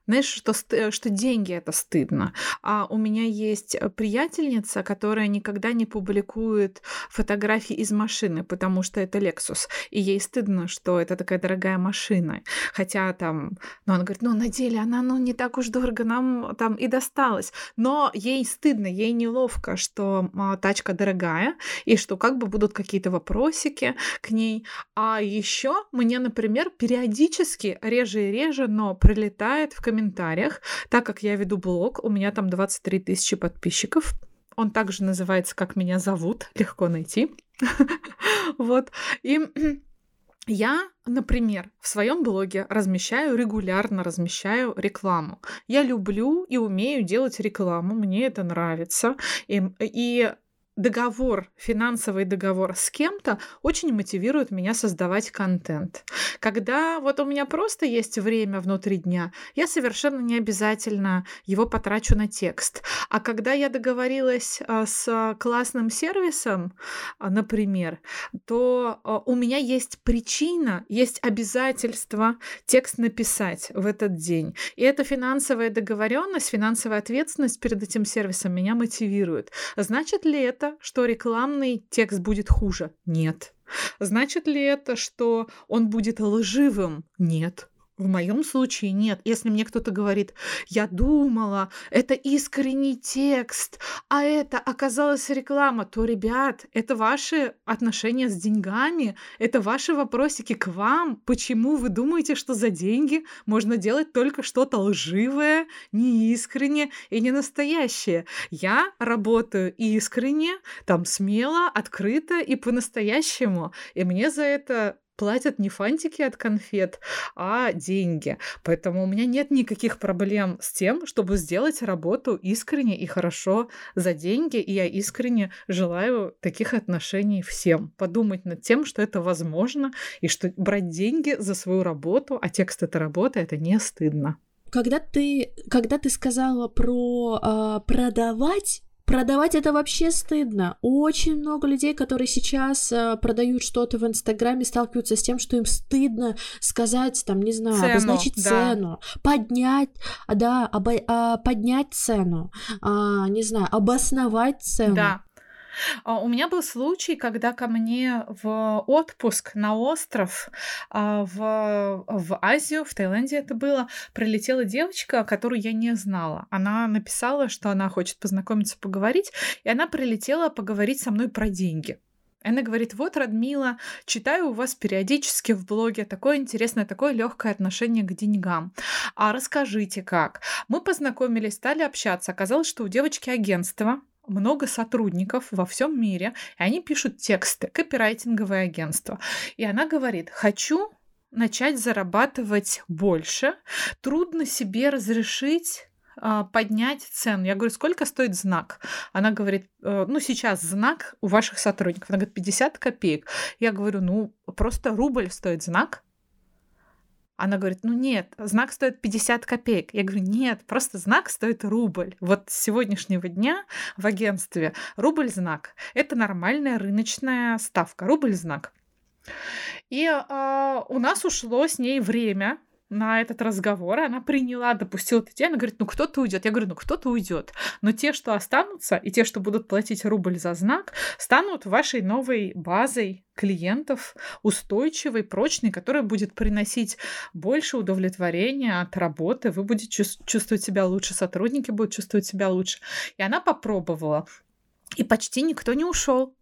Знаешь, что, что деньги это стыдно. А у меня есть э, приятельница, которая никогда не публикует фотографии из машины, потому что это Lexus. И ей стыдно, что это такая дорогая машина. Хотя там, ну, она говорит, ну, на деле она, ну, не так уж дорого нам там и досталась. Но ей стыдно, ей неловко, что а, тачка дорогая, и что как бы будут какие-то вопросики к ней. А еще мне, например, периодически, реже и реже, но прилетает прилетает в комментариях, так как я веду блог, у меня там 23 тысячи подписчиков. Он также называется «Как меня зовут», легко найти. Вот. И я, например, в своем блоге размещаю регулярно, размещаю рекламу. Я люблю и умею делать рекламу, мне это нравится. И, и договор, финансовый договор с кем-то очень мотивирует меня создавать контент. Когда вот у меня просто есть время внутри дня, я совершенно не обязательно его потрачу на текст. А когда я договорилась а, с классным сервисом, а, например, то а, у меня есть причина, есть обязательство текст написать в этот день. И эта финансовая договоренность, финансовая ответственность перед этим сервисом меня мотивирует. Значит ли это, что рекламный текст будет хуже? Нет. Значит ли это, что он будет лживым? Нет. В моем случае нет. Если мне кто-то говорит, я думала, это искренний текст, а это оказалась реклама, то, ребят, это ваши отношения с деньгами, это ваши вопросики к вам. Почему вы думаете, что за деньги можно делать только что-то лживое, неискренне и не настоящее? Я работаю искренне, там смело, открыто и по-настоящему. И мне за это платят не фантики от конфет, а деньги. Поэтому у меня нет никаких проблем с тем, чтобы сделать работу искренне и хорошо за деньги. И я искренне желаю таких отношений всем. Подумать над тем, что это возможно, и что брать деньги за свою работу, а текст это работа, это не стыдно. Когда ты, когда ты сказала про э, продавать продавать это вообще стыдно. Очень много людей, которые сейчас э, продают что-то в Инстаграме, сталкиваются с тем, что им стыдно сказать, там, не знаю, цену, обозначить да. цену, поднять, да, обо, а, поднять цену, а, не знаю, обосновать цену. Да. А, у меня был случай, когда ко мне в отпуск на остров а, в, в Азию, в Таиланде это было, прилетела девочка, которую я не знала. Она написала, что она хочет познакомиться, поговорить, и она прилетела поговорить со мной про деньги. Она говорит, вот, Радмила, читаю у вас периодически в блоге такое интересное, такое легкое отношение к деньгам. А расскажите, как? Мы познакомились, стали общаться. Оказалось, что у девочки агентство, много сотрудников во всем мире, и они пишут тексты, копирайтинговое агентство. И она говорит, хочу начать зарабатывать больше, трудно себе разрешить а, поднять цену. Я говорю, сколько стоит знак? Она говорит, «Э, ну, сейчас знак у ваших сотрудников. Она говорит, 50 копеек. Я говорю, ну, просто рубль стоит знак. Она говорит, ну нет, знак стоит 50 копеек. Я говорю, нет, просто знак стоит рубль. Вот с сегодняшнего дня в агентстве рубль-знак. Это нормальная рыночная ставка. Рубль-знак. И э, у нас ушло с ней время на этот разговор, она приняла, допустила эту идею, она говорит, ну кто-то уйдет. Я говорю, ну кто-то уйдет. Но те, что останутся, и те, что будут платить рубль за знак, станут вашей новой базой клиентов, устойчивой, прочной, которая будет приносить больше удовлетворения от работы, вы будете чувствовать себя лучше, сотрудники будут чувствовать себя лучше. И она попробовала. И почти никто не ушел.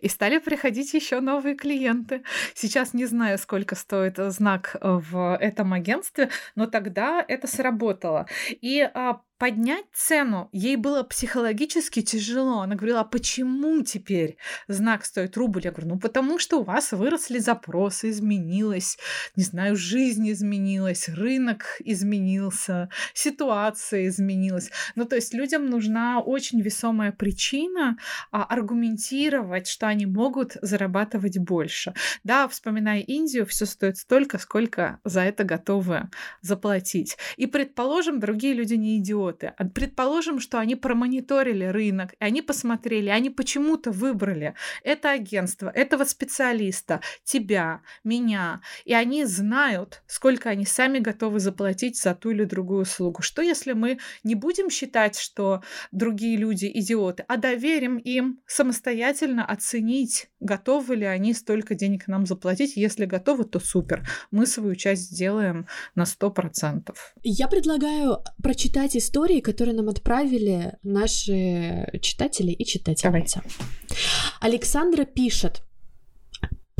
И стали приходить еще новые клиенты. Сейчас не знаю, сколько стоит знак в этом агентстве, но тогда это сработало. И а, поднять цену ей было психологически тяжело. Она говорила, а почему теперь знак стоит рубль? Я говорю, ну потому что у вас выросли запросы, изменилось, не знаю, жизнь изменилась, рынок изменился, ситуация изменилась. Ну то есть людям нужна очень весомая причина а, аргументировать, что они могут зарабатывать больше. Да, вспоминая Индию, все стоит столько, сколько за это готовы заплатить. И предположим, другие люди не идиоты идиоты. А предположим, что они промониторили рынок, и они посмотрели, они почему-то выбрали это агентство, этого специалиста, тебя, меня, и они знают, сколько они сами готовы заплатить за ту или другую услугу. Что если мы не будем считать, что другие люди идиоты, а доверим им самостоятельно оценить, готовы ли они столько денег нам заплатить? Если готовы, то супер. Мы свою часть сделаем на 100%. Я предлагаю прочитать историю истории, которые нам отправили наши читатели и читательницы. Давай. Александра пишет.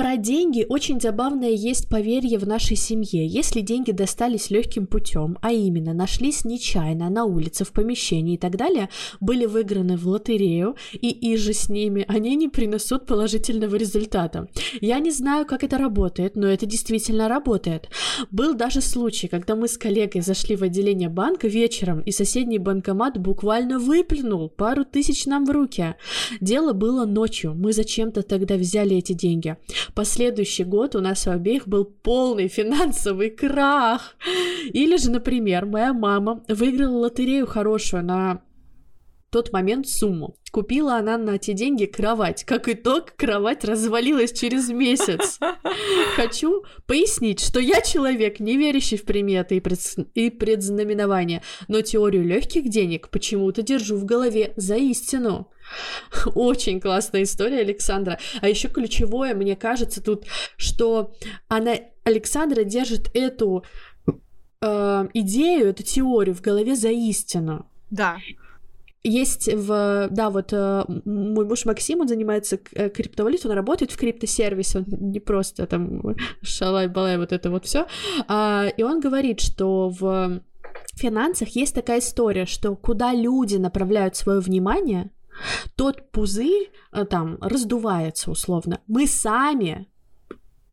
Про деньги очень забавное есть поверье в нашей семье. Если деньги достались легким путем, а именно нашлись нечаянно на улице, в помещении и так далее, были выиграны в лотерею и иже с ними, они не принесут положительного результата. Я не знаю, как это работает, но это действительно работает. Был даже случай, когда мы с коллегой зашли в отделение банка вечером, и соседний банкомат буквально выплюнул пару тысяч нам в руки. Дело было ночью, мы зачем-то тогда взяли эти деньги. Последующий год у нас у обеих был полный финансовый крах. Или же, например, моя мама выиграла лотерею хорошую на тот момент сумму. Купила она на эти деньги кровать. Как итог, кровать развалилась через месяц. Хочу пояснить, что я человек, не верящий в приметы и, пред... и предзнаменования, но теорию легких денег почему-то держу в голове за истину. Очень классная история Александра. А еще ключевое, мне кажется, тут, что она, Александра держит эту э, идею, эту теорию в голове за истину. Да. Есть в... Да, вот э, мой муж Максим, он занимается э, криптовалютой, он работает в криптосервисе, он не просто там шалай-балай, вот это вот все. А, и он говорит, что в финансах есть такая история, что куда люди направляют свое внимание, тот пузырь э, там раздувается условно. Мы сами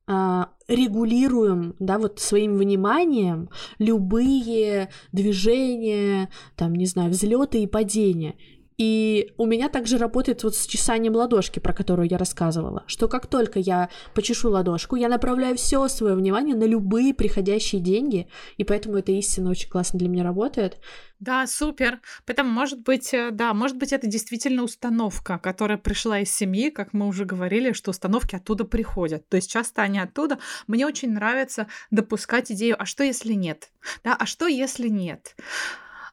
а, регулируем, да, вот своим вниманием любые движения, там, не знаю, взлеты и падения. И у меня также работает вот с чесанием ладошки, про которую я рассказывала, что как только я почешу ладошку, я направляю все свое внимание на любые приходящие деньги, и поэтому это истинно очень классно для меня работает. Да, супер. Поэтому, может быть, э, да, может быть, это действительно установка, которая пришла из семьи, как мы уже говорили, что установки оттуда приходят. То есть часто они оттуда. Мне очень нравится допускать идею, а что если нет? Да, а что если нет?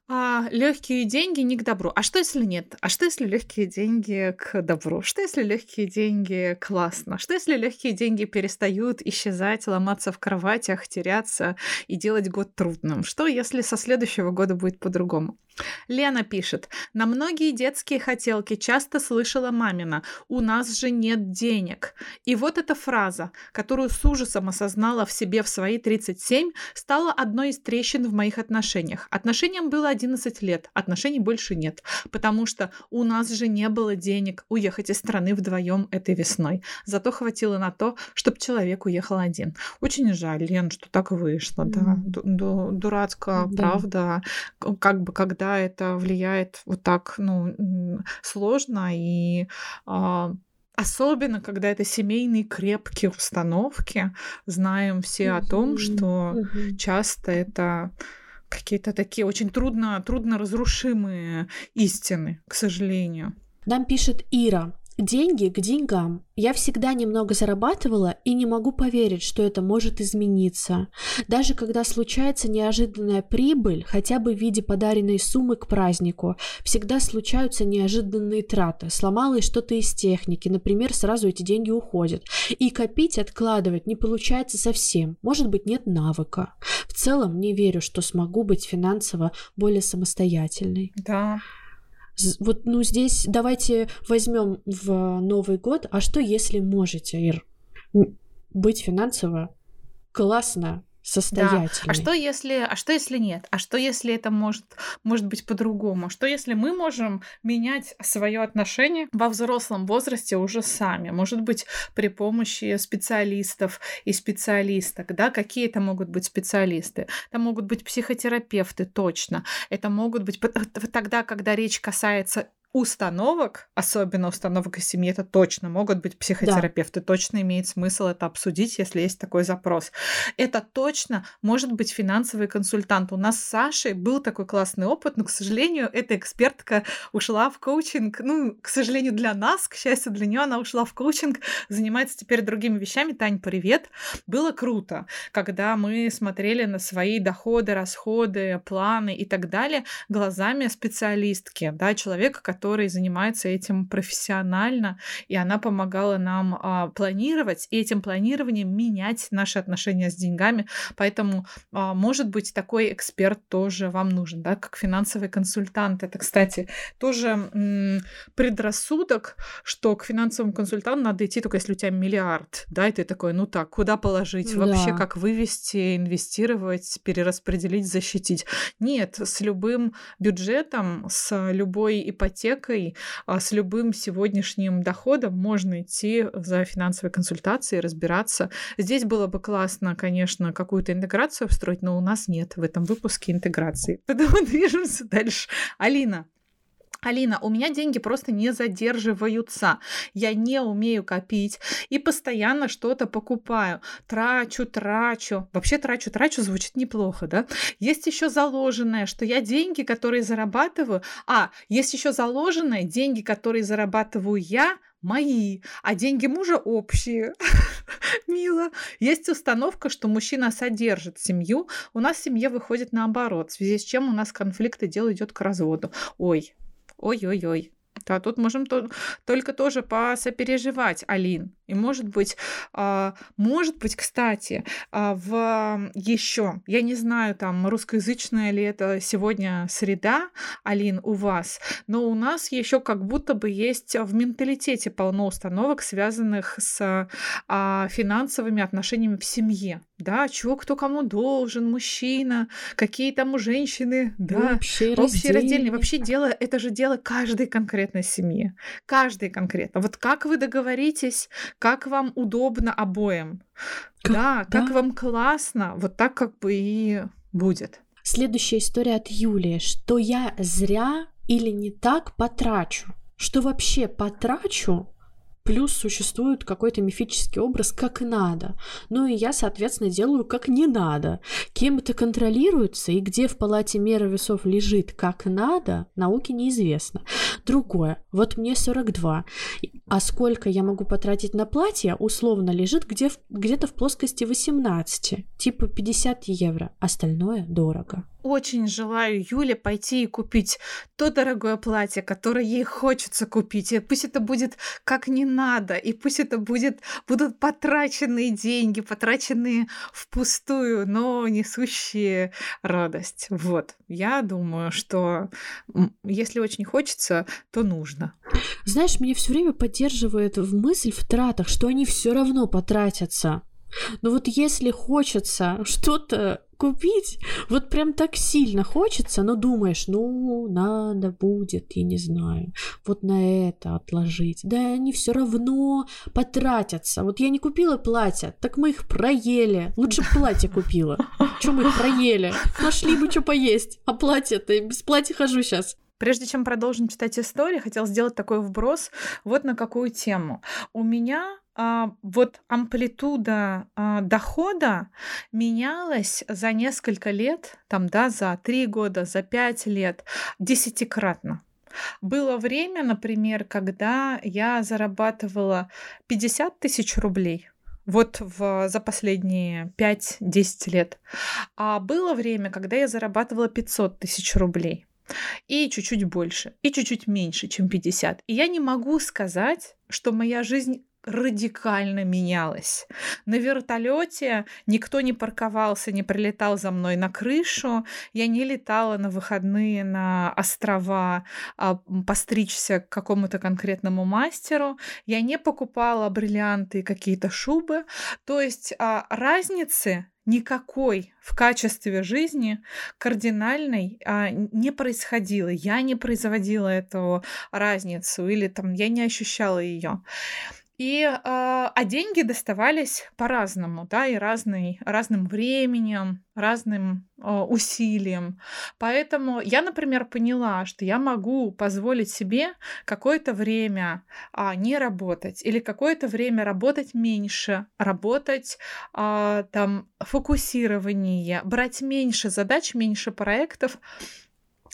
А, легкие деньги не к добру. А что если нет? А что если легкие деньги к добру? Что если легкие деньги классно? Что если легкие деньги перестают исчезать, ломаться в кроватях, теряться и делать год трудным? Что если со следующего года будет по-другому? Лена пишет, на многие детские хотелки часто слышала мамина, у нас же нет денег. И вот эта фраза, которую с ужасом осознала в себе в свои 37, стала одной из трещин в моих отношениях. Отношениям было 11 лет, отношений больше нет, потому что у нас же не было денег уехать из страны вдвоем этой весной. Зато хватило на то, чтобы человек уехал один. Очень жаль, Лен, что так вышло, да. Дурацкая правда, как бы когда когда это влияет вот так, ну, сложно и а, Особенно, когда это семейные крепкие установки, знаем все о том, что часто это какие-то такие очень трудно, трудно разрушимые истины, к сожалению. Нам пишет Ира. Деньги к деньгам. Я всегда немного зарабатывала и не могу поверить, что это может измениться. Даже когда случается неожиданная прибыль, хотя бы в виде подаренной суммы к празднику, всегда случаются неожиданные траты. Сломалось что-то из техники, например, сразу эти деньги уходят. И копить, откладывать не получается совсем. Может быть, нет навыка. В целом, не верю, что смогу быть финансово более самостоятельной. Да. Вот, ну, здесь давайте возьмем в Новый год, а что если можете, Ир, быть финансово классно, состоятельной. Да. А что если, а что если нет? А что если это может, может быть по-другому? Что если мы можем менять свое отношение во взрослом возрасте уже сами? Может быть при помощи специалистов и специалисток, да? Какие это могут быть специалисты? Это могут быть психотерапевты, точно. Это могут быть тогда, когда речь касается установок, особенно установок из семьи, это точно могут быть психотерапевты, да. точно имеет смысл это обсудить, если есть такой запрос. Это точно может быть финансовый консультант. У нас с Сашей был такой классный опыт, но, к сожалению, эта экспертка ушла в коучинг. Ну, к сожалению, для нас, к счастью, для нее она ушла в коучинг, занимается теперь другими вещами. Тань, привет. Было круто, когда мы смотрели на свои доходы, расходы, планы и так далее глазами специалистки, да, человека, который который занимается этим профессионально, и она помогала нам а, планировать, и этим планированием менять наши отношения с деньгами. Поэтому, а, может быть, такой эксперт тоже вам нужен, да, как финансовый консультант. Это, кстати, тоже м- предрассудок, что к финансовому консультанту надо идти только если у тебя миллиард, да, и ты такой, ну так, куда положить, вообще да. как вывести, инвестировать, перераспределить, защитить. Нет, с любым бюджетом, с любой ипотекой ипотекой, а, с любым сегодняшним доходом можно идти за финансовой консультацией, разбираться. Здесь было бы классно, конечно, какую-то интеграцию встроить, но у нас нет в этом выпуске интеграции. Поэтому движемся дальше. Алина, Алина, у меня деньги просто не задерживаются. Я не умею копить и постоянно что-то покупаю. Трачу, трачу. Вообще трачу, трачу звучит неплохо, да? Есть еще заложенное, что я деньги, которые зарабатываю... А, есть еще заложенное, деньги, которые зарабатываю я, мои, а деньги мужа общие. Мило. Есть установка, что мужчина содержит семью. У нас семья выходит наоборот, в связи с чем у нас конфликт и дело идет к разводу. Ой, Ой-ой-ой. Да, тут можем то, только тоже посопереживать, Алин. И может быть, а, может быть, кстати, а, в еще, я не знаю, там русскоязычная ли это сегодня среда, Алин, у вас, но у нас еще как будто бы есть в менталитете полно установок, связанных с а, финансовыми отношениями в семье. Да, чего кто кому должен, мужчина, какие там у женщины, да, общие, общие раздельные. Вообще дело, это же дело каждой конкретной семьи, каждой конкретно. Вот как вы договоритесь, как вам удобно обоим, как, да, да, как вам классно, вот так как бы и будет. Следующая история от Юлии, что я зря или не так потрачу? Что вообще потрачу, Плюс существует какой-то мифический образ как надо. Ну и я, соответственно, делаю как не надо. Кем это контролируется и где в палате меры весов лежит как надо, науке неизвестно. Другое. Вот мне 42. А сколько я могу потратить на платье, условно лежит где, где-то в плоскости 18. Типа 50 евро. Остальное дорого очень желаю Юле пойти и купить то дорогое платье, которое ей хочется купить. И пусть это будет как не надо, и пусть это будет, будут потраченные деньги, потраченные впустую, но несущие радость. Вот. Я думаю, что если очень хочется, то нужно. Знаешь, меня все время поддерживает мысль в тратах, что они все равно потратятся. Но вот если хочется что-то купить, вот прям так сильно хочется, но думаешь, ну, надо будет, я не знаю, вот на это отложить. Да они все равно потратятся. Вот я не купила платье, так мы их проели. Лучше платье купила. Чем мы их проели? Нашли бы что поесть. А платье-то без платья хожу сейчас. Прежде чем продолжим читать историю, хотел сделать такой вброс вот на какую тему. У меня вот амплитуда а, дохода менялась за несколько лет, там, да, за три года, за пять лет, десятикратно. Было время, например, когда я зарабатывала 50 тысяч рублей, вот в, за последние 5-10 лет. А было время, когда я зарабатывала 500 тысяч рублей. И чуть-чуть больше, и чуть-чуть меньше, чем 50. И я не могу сказать, что моя жизнь радикально менялась. На вертолете никто не парковался, не прилетал за мной на крышу. Я не летала на выходные на острова а, постричься к какому-то конкретному мастеру. Я не покупала бриллианты и какие-то шубы. То есть а, разницы никакой в качестве жизни кардинальной а, не происходило. Я не производила эту разницу или там я не ощущала ее. И, э, а деньги доставались по-разному, да, и разный, разным временем, разным э, усилием. Поэтому я, например, поняла, что я могу позволить себе какое-то время э, не работать или какое-то время работать меньше, работать э, там фокусирование, брать меньше задач, меньше проектов,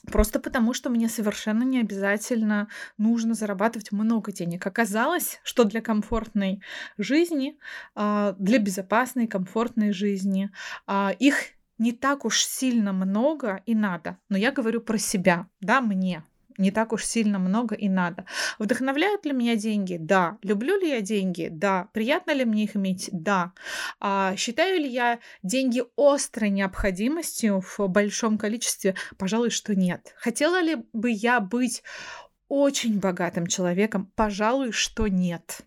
Просто потому, что мне совершенно не обязательно нужно зарабатывать много денег. Оказалось, что для комфортной жизни, а, для безопасной, комфортной жизни а, их не так уж сильно много и надо. Но я говорю про себя, да, мне не так уж сильно много и надо. Вдохновляют ли меня деньги? Да. Люблю ли я деньги? Да. Приятно ли мне их иметь? Да. А, считаю ли я деньги острой необходимостью в большом количестве? Пожалуй, что нет. Хотела ли бы я быть очень богатым человеком? Пожалуй, что нет.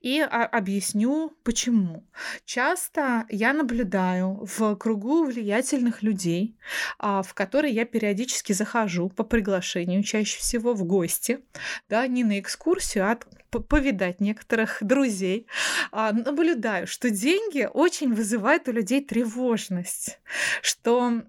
И объясню почему. Часто я наблюдаю в кругу влиятельных людей, а, в которые я периодически захожу по приглашению, чаще всего в гости, да, не на экскурсию, а повидать некоторых друзей, а, наблюдаю, что деньги очень вызывают у людей тревожность, что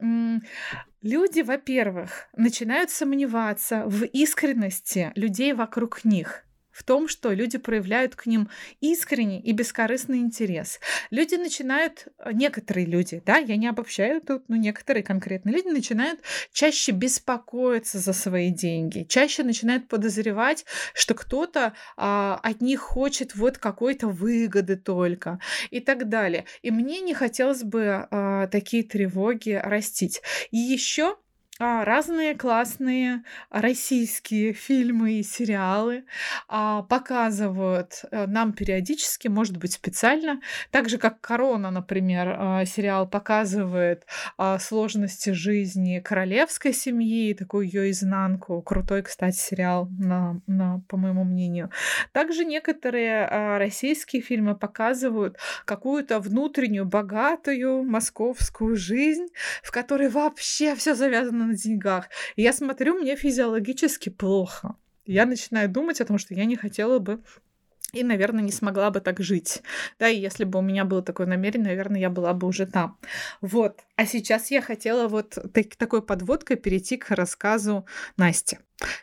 люди, во-первых, начинают сомневаться в искренности людей вокруг них в том, что люди проявляют к ним искренний и бескорыстный интерес. Люди начинают, э, некоторые люди, да, я не обобщаю тут, но некоторые конкретные люди начинают чаще беспокоиться за свои деньги, чаще начинают подозревать, что кто-то а, от них хочет вот какой-то выгоды только и так далее. И мне не хотелось бы а, такие тревоги растить. И еще а, разные классные российские фильмы и сериалы а, показывают э, нам периодически, может быть, специально, так же как Корона, например, а, сериал показывает сложности жизни королевской семьи, такую ее изнанку. Крутой, кстати, сериал, на, на, по моему мнению. Также некоторые российские фильмы показывают какую-то внутреннюю богатую московскую жизнь, в которой вообще все завязано на деньгах. И я смотрю, мне физиологически плохо. Я начинаю думать о том, что я не хотела бы и, наверное, не смогла бы так жить. Да, и если бы у меня было такое намерение, наверное, я была бы уже там. Вот. А сейчас я хотела вот так, такой подводкой перейти к рассказу Насти.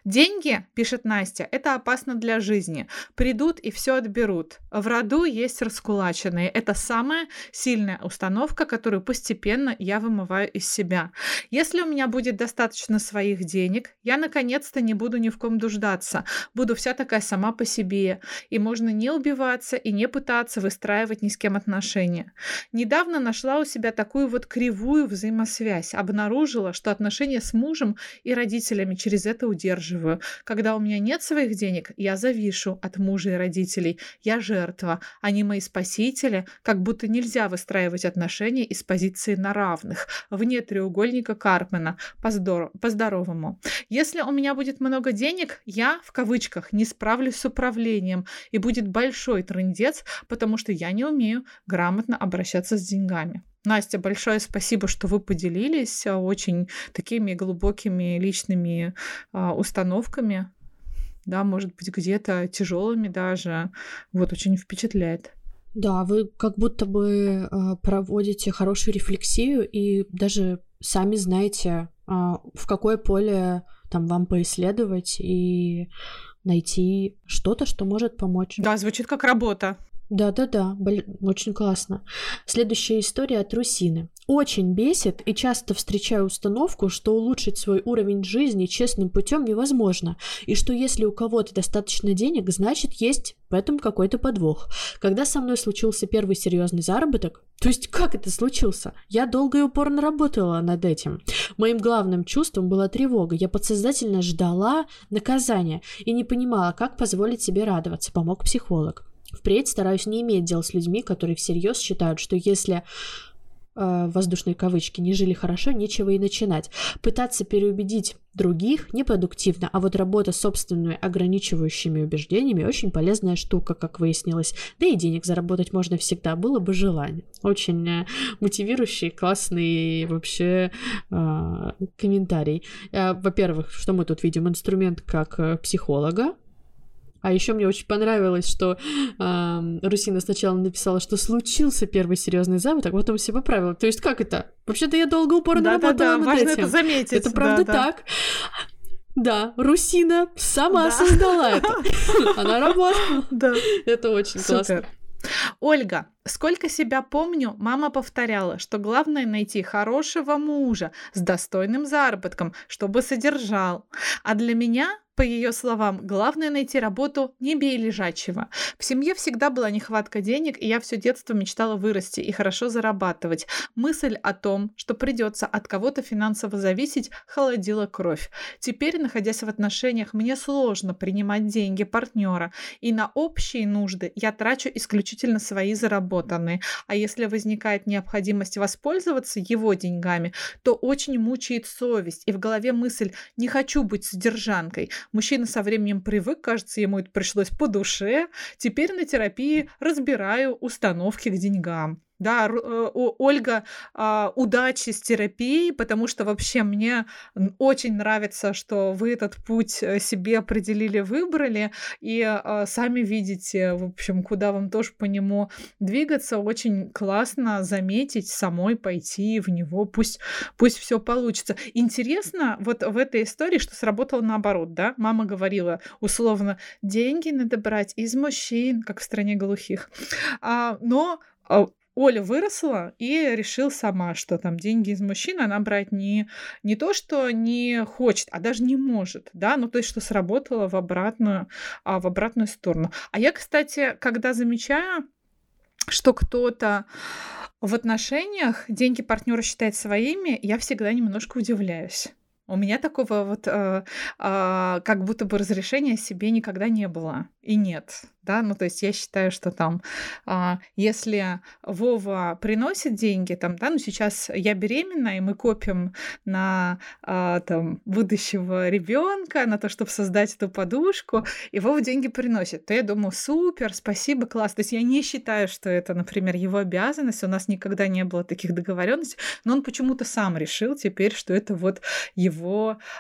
Деньги, пишет Настя, это опасно для жизни. Придут и все отберут. В роду есть раскулаченные. Это самая сильная установка, которую постепенно я вымываю из себя. Если у меня будет достаточно своих денег, я наконец-то не буду ни в ком дуждаться. Буду вся такая сама по себе. И можно не убиваться и не пытаться выстраивать ни с кем отношения. Недавно нашла у себя такую вот кривую взаимосвязь. Обнаружила, что отношения с мужем и родителями через это удерживают удерживаю. Когда у меня нет своих денег, я завишу от мужа и родителей. Я жертва. Они мои спасители. Как будто нельзя выстраивать отношения из позиции на равных, вне треугольника Карпмена, по-здоровому. Если у меня будет много денег, я, в кавычках, не справлюсь с управлением, и будет большой трындец, потому что я не умею грамотно обращаться с деньгами. Настя, большое спасибо, что вы поделились а, очень такими глубокими личными а, установками. Да, может быть, где-то тяжелыми даже. Вот, очень впечатляет. Да, вы как будто бы э, проводите хорошую рефлексию и даже сами знаете, э, в какое поле там вам поисследовать и найти что-то, что может помочь. Да, звучит как работа. Да-да-да, очень классно. Следующая история от Русины. Очень бесит и часто встречаю установку, что улучшить свой уровень жизни честным путем невозможно, и что если у кого-то достаточно денег, значит есть в этом какой-то подвох. Когда со мной случился первый серьезный заработок, то есть как это случился? Я долго и упорно работала над этим. Моим главным чувством была тревога. Я подсознательно ждала наказания и не понимала, как позволить себе радоваться. Помог психолог. Впредь стараюсь не иметь дел с людьми, которые всерьез считают, что если э, воздушные кавычки не жили хорошо, нечего и начинать. Пытаться переубедить других непродуктивно, а вот работа с собственными ограничивающими убеждениями очень полезная штука, как выяснилось. Да и денег заработать можно всегда, было бы желание. Очень э, мотивирующий, классный вообще э, комментарий. Э, во-первых, что мы тут видим? Инструмент как э, психолога, а еще мне очень понравилось, что э, Русина сначала написала, что случился первый серьезный заработок, а потом все поправила. То есть как это? Вообще-то я долго упорно да, работала да, да. над Важно этим. это заметить. Это правда да, так. Да, Русина сама да. создала это. Она работала. Да. Это очень Супер. классно. Ольга, сколько себя помню, мама повторяла, что главное найти хорошего мужа с достойным заработком, чтобы содержал. А для меня по ее словам, главное найти работу не бей лежачего. В семье всегда была нехватка денег, и я все детство мечтала вырасти и хорошо зарабатывать. Мысль о том, что придется от кого-то финансово зависеть, холодила кровь. Теперь, находясь в отношениях, мне сложно принимать деньги партнера, и на общие нужды я трачу исключительно свои заработанные. А если возникает необходимость воспользоваться его деньгами, то очень мучает совесть, и в голове мысль «не хочу быть содержанкой». Мужчина со временем привык, кажется, ему это пришлось по душе. Теперь на терапии разбираю установки к деньгам. Да, э, Ольга, а, удачи с терапией, потому что вообще мне очень нравится, что вы этот путь э, себе определили, выбрали, и а, сами видите, в общем, куда вам тоже по нему двигаться. Очень классно заметить, самой пойти в него, пусть, пусть все получится. Интересно вот в этой истории, что сработало наоборот, да? Мама говорила условно, деньги надо брать из мужчин, как в стране глухих. А, но Оля выросла и решил сама, что там деньги из мужчин она брать не, не то, что не хочет, а даже не может, да, ну то есть, что сработало в обратную, а, в обратную сторону. А я, кстати, когда замечаю, что кто-то в отношениях деньги партнера считает своими, я всегда немножко удивляюсь. У меня такого вот э, э, как будто бы разрешения себе никогда не было и нет да, ну то есть я считаю, что там, а, если Вова приносит деньги, там, да, ну сейчас я беременна, и мы копим на а, там будущего ребенка, на то, чтобы создать эту подушку, и Вова деньги приносит, то я думаю, супер, спасибо, класс. То есть я не считаю, что это, например, его обязанность, у нас никогда не было таких договоренностей, но он почему-то сам решил теперь, что это вот его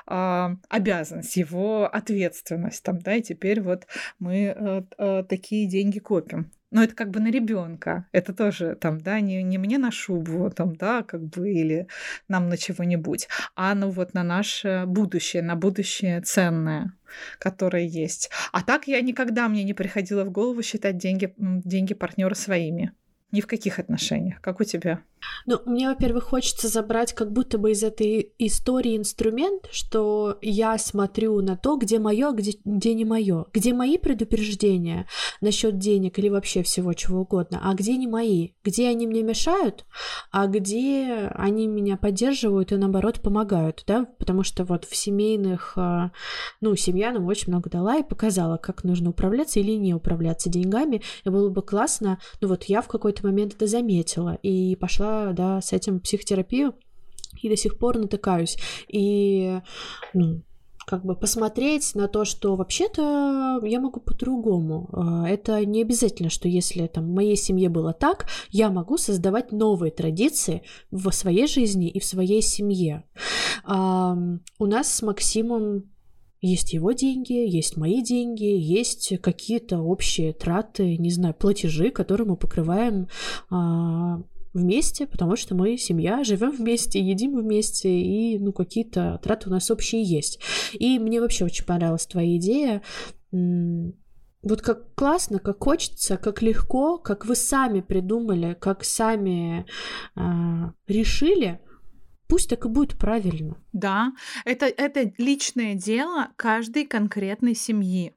а, обязанность, его ответственность, там, да, и теперь вот мы а, такие деньги копим. но это как бы на ребенка. Это тоже там, да, не, не мне на шубу, там, да, как бы, или нам на чего-нибудь, а ну вот на наше будущее, на будущее ценное, которое есть. А так я никогда мне не приходило в голову считать деньги, деньги партнера своими. Ни в каких отношениях. Как у тебя? Ну, мне, во-первых, хочется забрать как будто бы из этой истории инструмент, что я смотрю на то, где мое, где, где не мое, где мои предупреждения насчет денег или вообще всего чего угодно, а где не мои, где они мне мешают, а где они меня поддерживают и наоборот помогают, да, потому что вот в семейных, а, ну, семья нам очень много дала и показала, как нужно управляться или не управляться деньгами, и было бы классно, ну вот я в какой-то момент это заметила и пошла да, с этим психотерапию, и до сих пор натыкаюсь. И, ну, как бы посмотреть на то, что вообще-то я могу по-другому. А, это не обязательно, что если там в моей семье было так, я могу создавать новые традиции в своей жизни и в своей семье. У нас с Максимом есть его деньги, есть мои деньги, есть какие-то общие траты, не знаю, платежи, которые мы покрываем а, вместе, потому что мы семья, живем вместе, едим вместе, и, ну, какие-то траты у нас общие есть. И мне вообще очень понравилась твоя идея. Вот как классно, как хочется, как легко, как вы сами придумали, как сами э, решили, пусть так и будет правильно. Да, это, это личное дело каждой конкретной семьи.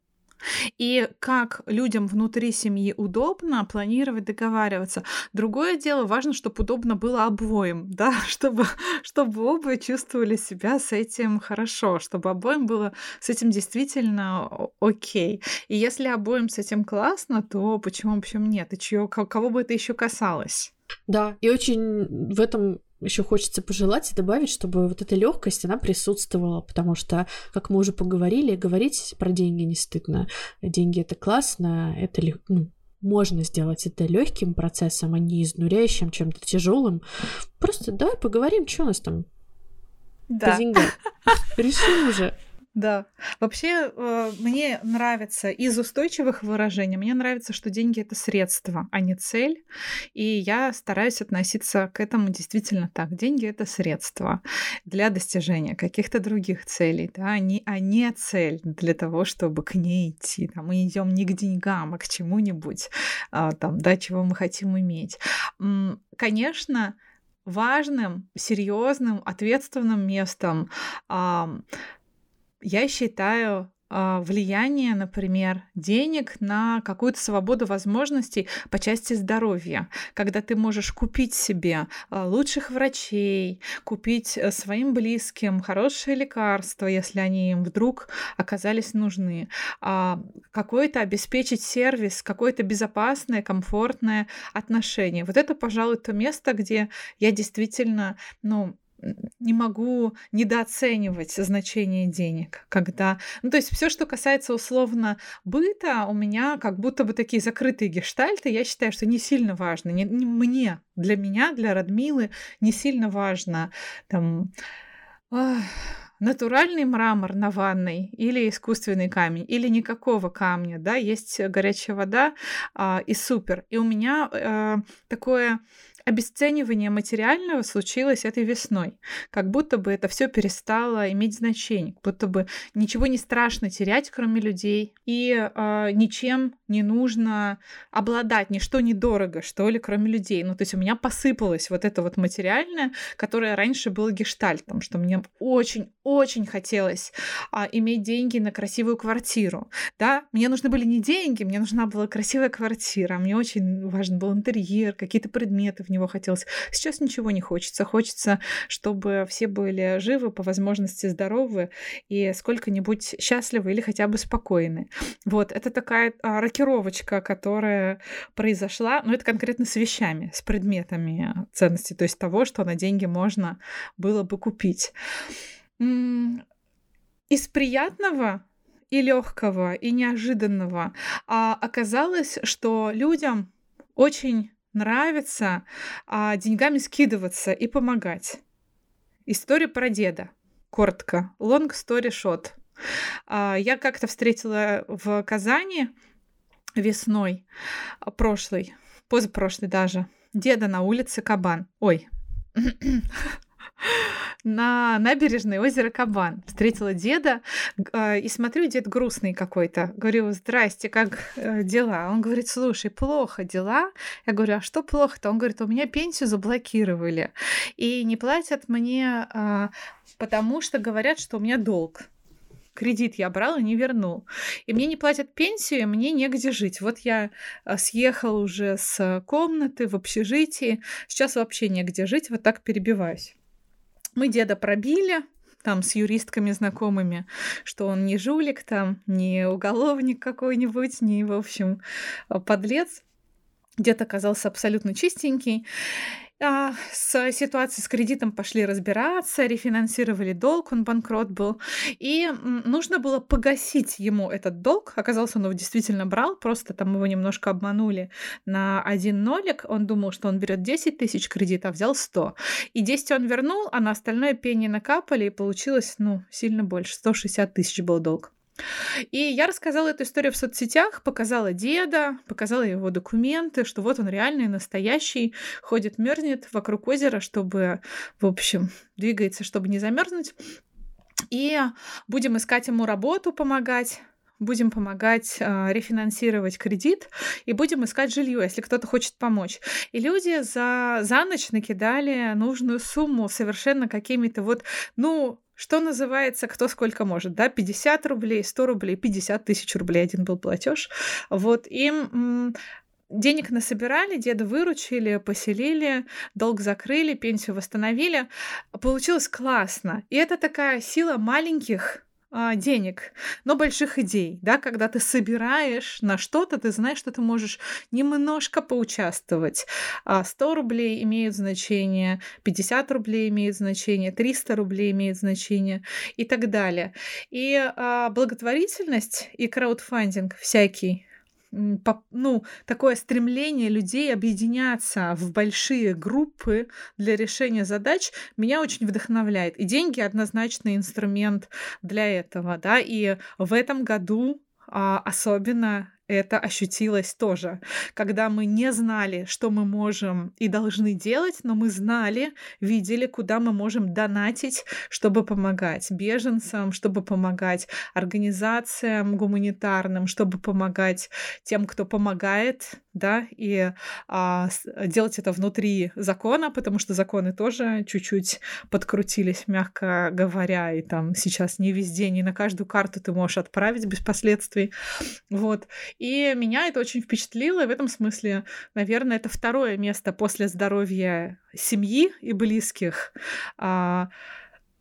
И как людям внутри семьи удобно планировать, договариваться. Другое дело, важно, чтобы удобно было обоим, да, чтобы, чтобы оба чувствовали себя с этим хорошо, чтобы обоим было с этим действительно окей. И если обоим с этим классно, то почему, почему нет? И чьё, кого бы это еще касалось? Да, и очень в этом еще хочется пожелать и добавить, чтобы вот эта легкость, она присутствовала, потому что, как мы уже поговорили, говорить про деньги не стыдно. Деньги это классно, это ну, можно сделать это легким процессом, а не изнуряющим, чем-то тяжелым. Просто давай поговорим, что у нас там да. по деньгам. Решим уже. Да. Вообще, э, мне нравится из устойчивых выражений, мне нравится, что деньги это средство, а не цель. И я стараюсь относиться к этому действительно так. Деньги это средство для достижения каких-то других целей, да, а не, а не цель для того, чтобы к ней идти. Там, мы идем не к деньгам, а к чему-нибудь, а, там, да, чего мы хотим иметь. Конечно, важным, серьезным, ответственным местом я считаю а, влияние, например, денег на какую-то свободу возможностей по части здоровья, когда ты можешь купить себе а, лучших врачей, купить э, своим близким хорошие лекарства, если они им вдруг оказались нужны, а, какой-то обеспечить сервис, какое-то безопасное, комфортное отношение. Вот это, пожалуй, то место, где я действительно, ну, не могу недооценивать значение денег, когда, ну то есть все, что касается условно быта, у меня как будто бы такие закрытые гештальты, я считаю, что не сильно важно, не, не мне, для меня, для Радмилы не сильно важно там ах, натуральный мрамор на ванной или искусственный камень, или никакого камня, да, есть горячая вода а, и супер. И у меня а, такое обесценивание материального случилось этой весной. Как будто бы это все перестало иметь значение, как будто бы ничего не страшно терять, кроме людей, и э, ничем не нужно обладать, ничто недорого, что ли, кроме людей. Ну, то есть у меня посыпалось вот это вот материальное, которое раньше было гештальтом, что мне очень-очень хотелось а, иметь деньги на красивую квартиру. Да, мне нужны были не деньги, мне нужна была красивая квартира, мне очень важен был интерьер, какие-то предметы в него хотелось. Сейчас ничего не хочется. Хочется, чтобы все были живы, по возможности здоровы и сколько-нибудь счастливы или хотя бы спокойны. Вот, это такая а, рокировочка, которая произошла, но это конкретно с вещами, с предметами ценности, то есть того, что на деньги можно было бы купить. Из приятного и легкого, и неожиданного а оказалось, что людям очень нравится а, деньгами скидываться и помогать. История про деда. Коротко. Long story short. А, я как-то встретила в Казани весной прошлой, позапрошлой даже, деда на улице Кабан. Ой, на набережной озера Кабан. Встретила деда э, и смотрю, дед грустный какой-то. Говорю, здрасте, как э, дела? Он говорит, слушай, плохо дела. Я говорю, а что плохо-то? Он говорит, у меня пенсию заблокировали и не платят мне, э, потому что говорят, что у меня долг кредит я брал и не вернул. И мне не платят пенсию, и мне негде жить. Вот я съехал уже с комнаты в общежитии, сейчас вообще негде жить, вот так перебиваюсь. Мы деда пробили, там с юристками знакомыми, что он не жулик там, не уголовник какой-нибудь, не, в общем, подлец. Дед оказался абсолютно чистенький. А, с ситуацией с кредитом пошли разбираться, рефинансировали долг, он банкрот был, и нужно было погасить ему этот долг. Оказалось, он его действительно брал, просто там его немножко обманули на один нолик. Он думал, что он берет 10 тысяч кредита, а взял 100. И 10 он вернул, а на остальное пени накапали, и получилось, ну, сильно больше. 160 тысяч был долг. И я рассказала эту историю в соцсетях, показала деда, показала его документы, что вот он реальный, настоящий, ходит, мерзнет вокруг озера, чтобы, в общем, двигается, чтобы не замерзнуть. И будем искать ему работу, помогать будем помогать э, рефинансировать кредит и будем искать жилье, если кто-то хочет помочь. И люди за, за ночь накидали нужную сумму совершенно какими-то вот, ну, что называется, кто сколько может, да, 50 рублей, 100 рублей, 50 тысяч рублей один был платеж. Вот им денег насобирали, деда выручили, поселили, долг закрыли, пенсию восстановили. Получилось классно. И это такая сила маленьких а, денег, но больших идей, да, когда ты собираешь на что-то, ты знаешь, что ты можешь немножко поучаствовать. 100 а, рублей имеют значение, 50 рублей имеют значение, 300 рублей имеют значение и так далее. И а, благотворительность и краудфандинг всякий ну, такое стремление людей объединяться в большие группы для решения задач меня очень вдохновляет. И деньги однозначно инструмент для этого, да, и в этом году а, особенно это ощутилось тоже, когда мы не знали, что мы можем и должны делать, но мы знали, видели, куда мы можем донатить, чтобы помогать беженцам, чтобы помогать организациям гуманитарным, чтобы помогать тем, кто помогает, да, и а, делать это внутри закона, потому что законы тоже чуть-чуть подкрутились, мягко говоря, и там сейчас не везде, не на каждую карту ты можешь отправить без последствий, вот. И меня это очень впечатлило, и в этом смысле, наверное, это второе место после здоровья семьи и близких. А,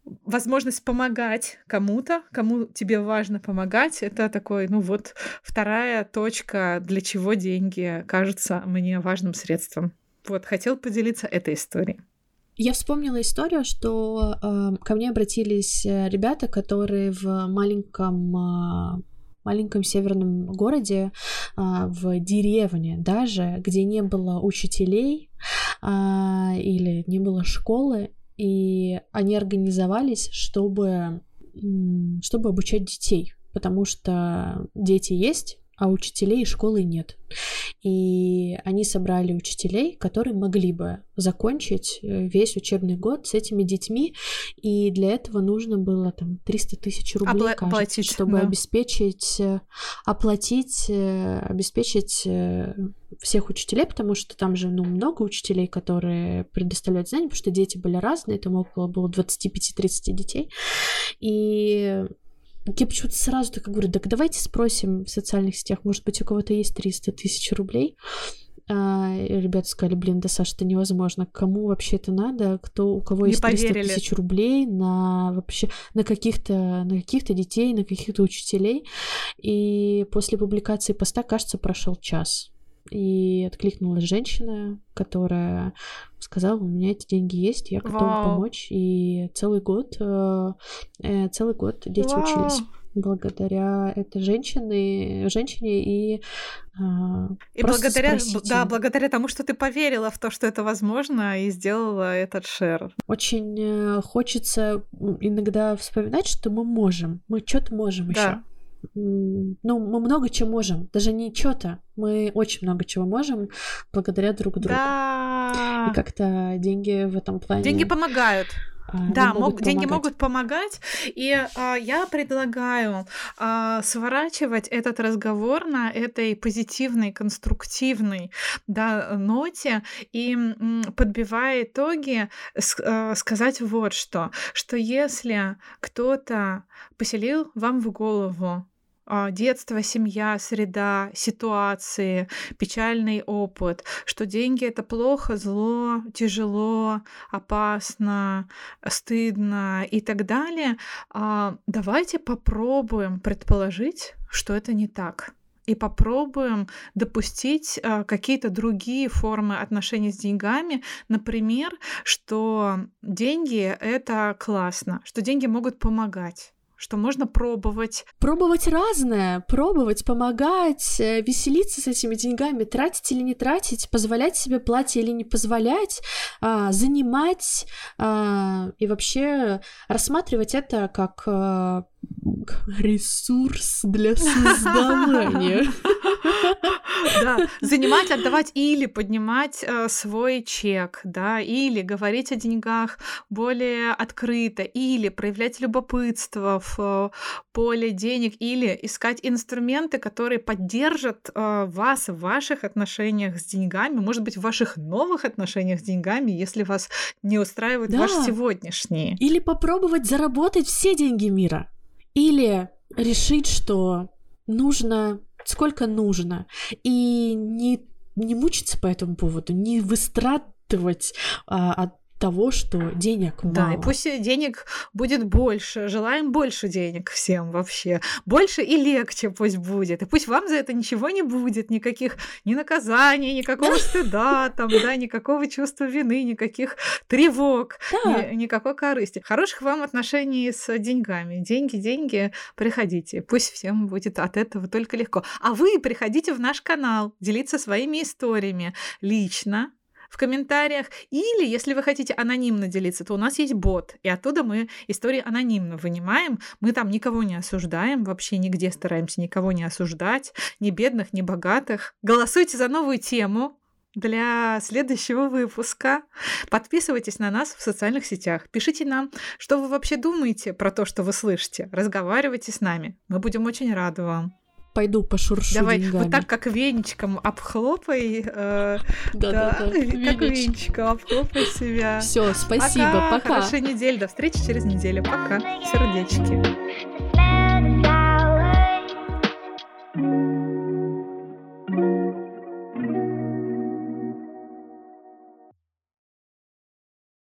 возможность помогать кому-то, кому тебе важно помогать, это такой, ну вот, вторая точка, для чего деньги кажутся мне важным средством. Вот, хотел поделиться этой историей. Я вспомнила историю, что э, ко мне обратились э, ребята, которые в маленьком э, маленьком северном городе, а, в деревне даже, где не было учителей а, или не было школы, и они организовались, чтобы, чтобы обучать детей, потому что дети есть, а учителей и школы нет. И они собрали учителей, которые могли бы закончить э, весь учебный год с этими детьми, и для этого нужно было там 300 тысяч рублей, Опла- кажется, оплатить, чтобы да. обеспечить, э, оплатить, э, обеспечить всех учителей, потому что там же ну, много учителей, которые предоставляют знания, потому что дети были разные, там около было 25-30 детей. И я почему-то сразу так говорю, так давайте спросим в социальных сетях, может быть, у кого-то есть 300 тысяч рублей. А, ребята сказали, блин, да, Саша, это невозможно. Кому вообще это надо? Кто, у кого есть 300 тысяч рублей на вообще на каких-то на каких-то детей, на каких-то учителей? И после публикации поста, кажется, прошел час. И откликнулась женщина, которая сказала, у меня эти деньги есть, я готова Вау. помочь. И целый год, э, э целый год дети Вау. учились благодаря этой женщине, женщине и э, и благодаря да благодаря тому, что ты поверила в то, что это возможно и сделала этот шер. Очень э, хочется иногда вспоминать, что мы можем, мы что-то можем да. еще ну, мы много чего можем, даже не что-то, мы очень много чего можем благодаря друг другу. Да. И как-то деньги в этом плане... Деньги помогают. А, да, могут мог, деньги могут помогать, и а, я предлагаю а, сворачивать этот разговор на этой позитивной, конструктивной да, ноте и м, подбивая итоги, с, а, сказать вот что, что если кто-то поселил вам в голову детство, семья, среда, ситуации, печальный опыт, что деньги это плохо, зло, тяжело, опасно, стыдно и так далее. А, давайте попробуем предположить, что это не так и попробуем допустить э, какие-то другие формы отношений с деньгами. Например, что деньги это классно, что деньги могут помогать что можно пробовать. Пробовать разное, пробовать, помогать, э, веселиться с этими деньгами, тратить или не тратить, позволять себе платье или не позволять, а, занимать а, и вообще рассматривать это как а, ресурс для создавания. Да, занимать, отдавать или поднимать э, свой чек, да, или говорить о деньгах более открыто, или проявлять любопытство в э, поле денег, или искать инструменты, которые поддержат э, вас в ваших отношениях с деньгами, может быть, в ваших новых отношениях с деньгами, если вас не устраивает да. ваш сегодняшний. Или попробовать заработать все деньги мира. Или решить, что нужно сколько нужно, и не, не мучиться по этому поводу, не выстрадывать а, от того, что денег мало. Да, и пусть денег будет больше. Желаем больше денег всем вообще. Больше и легче пусть будет. И пусть вам за это ничего не будет, никаких ни наказаний, никакого стыда, там, да, никакого чувства вины, никаких тревог, да. ни, никакой корысти. Хороших вам отношений с деньгами. Деньги, деньги, приходите. Пусть всем будет от этого только легко. А вы приходите в наш канал, делиться своими историями лично, в комментариях. Или, если вы хотите анонимно делиться, то у нас есть бот, и оттуда мы истории анонимно вынимаем. Мы там никого не осуждаем, вообще нигде стараемся никого не осуждать, ни бедных, ни богатых. Голосуйте за новую тему, для следующего выпуска. Подписывайтесь на нас в социальных сетях. Пишите нам, что вы вообще думаете про то, что вы слышите. Разговаривайте с нами. Мы будем очень рады вам пойду пошуршу Давай, деньгами. вот так, как веничком обхлопай. Э, да, да, да, как веничком обхлопай себя. Все, спасибо, пока. пока. Хорошей недели, до встречи через неделю. Пока, сердечки.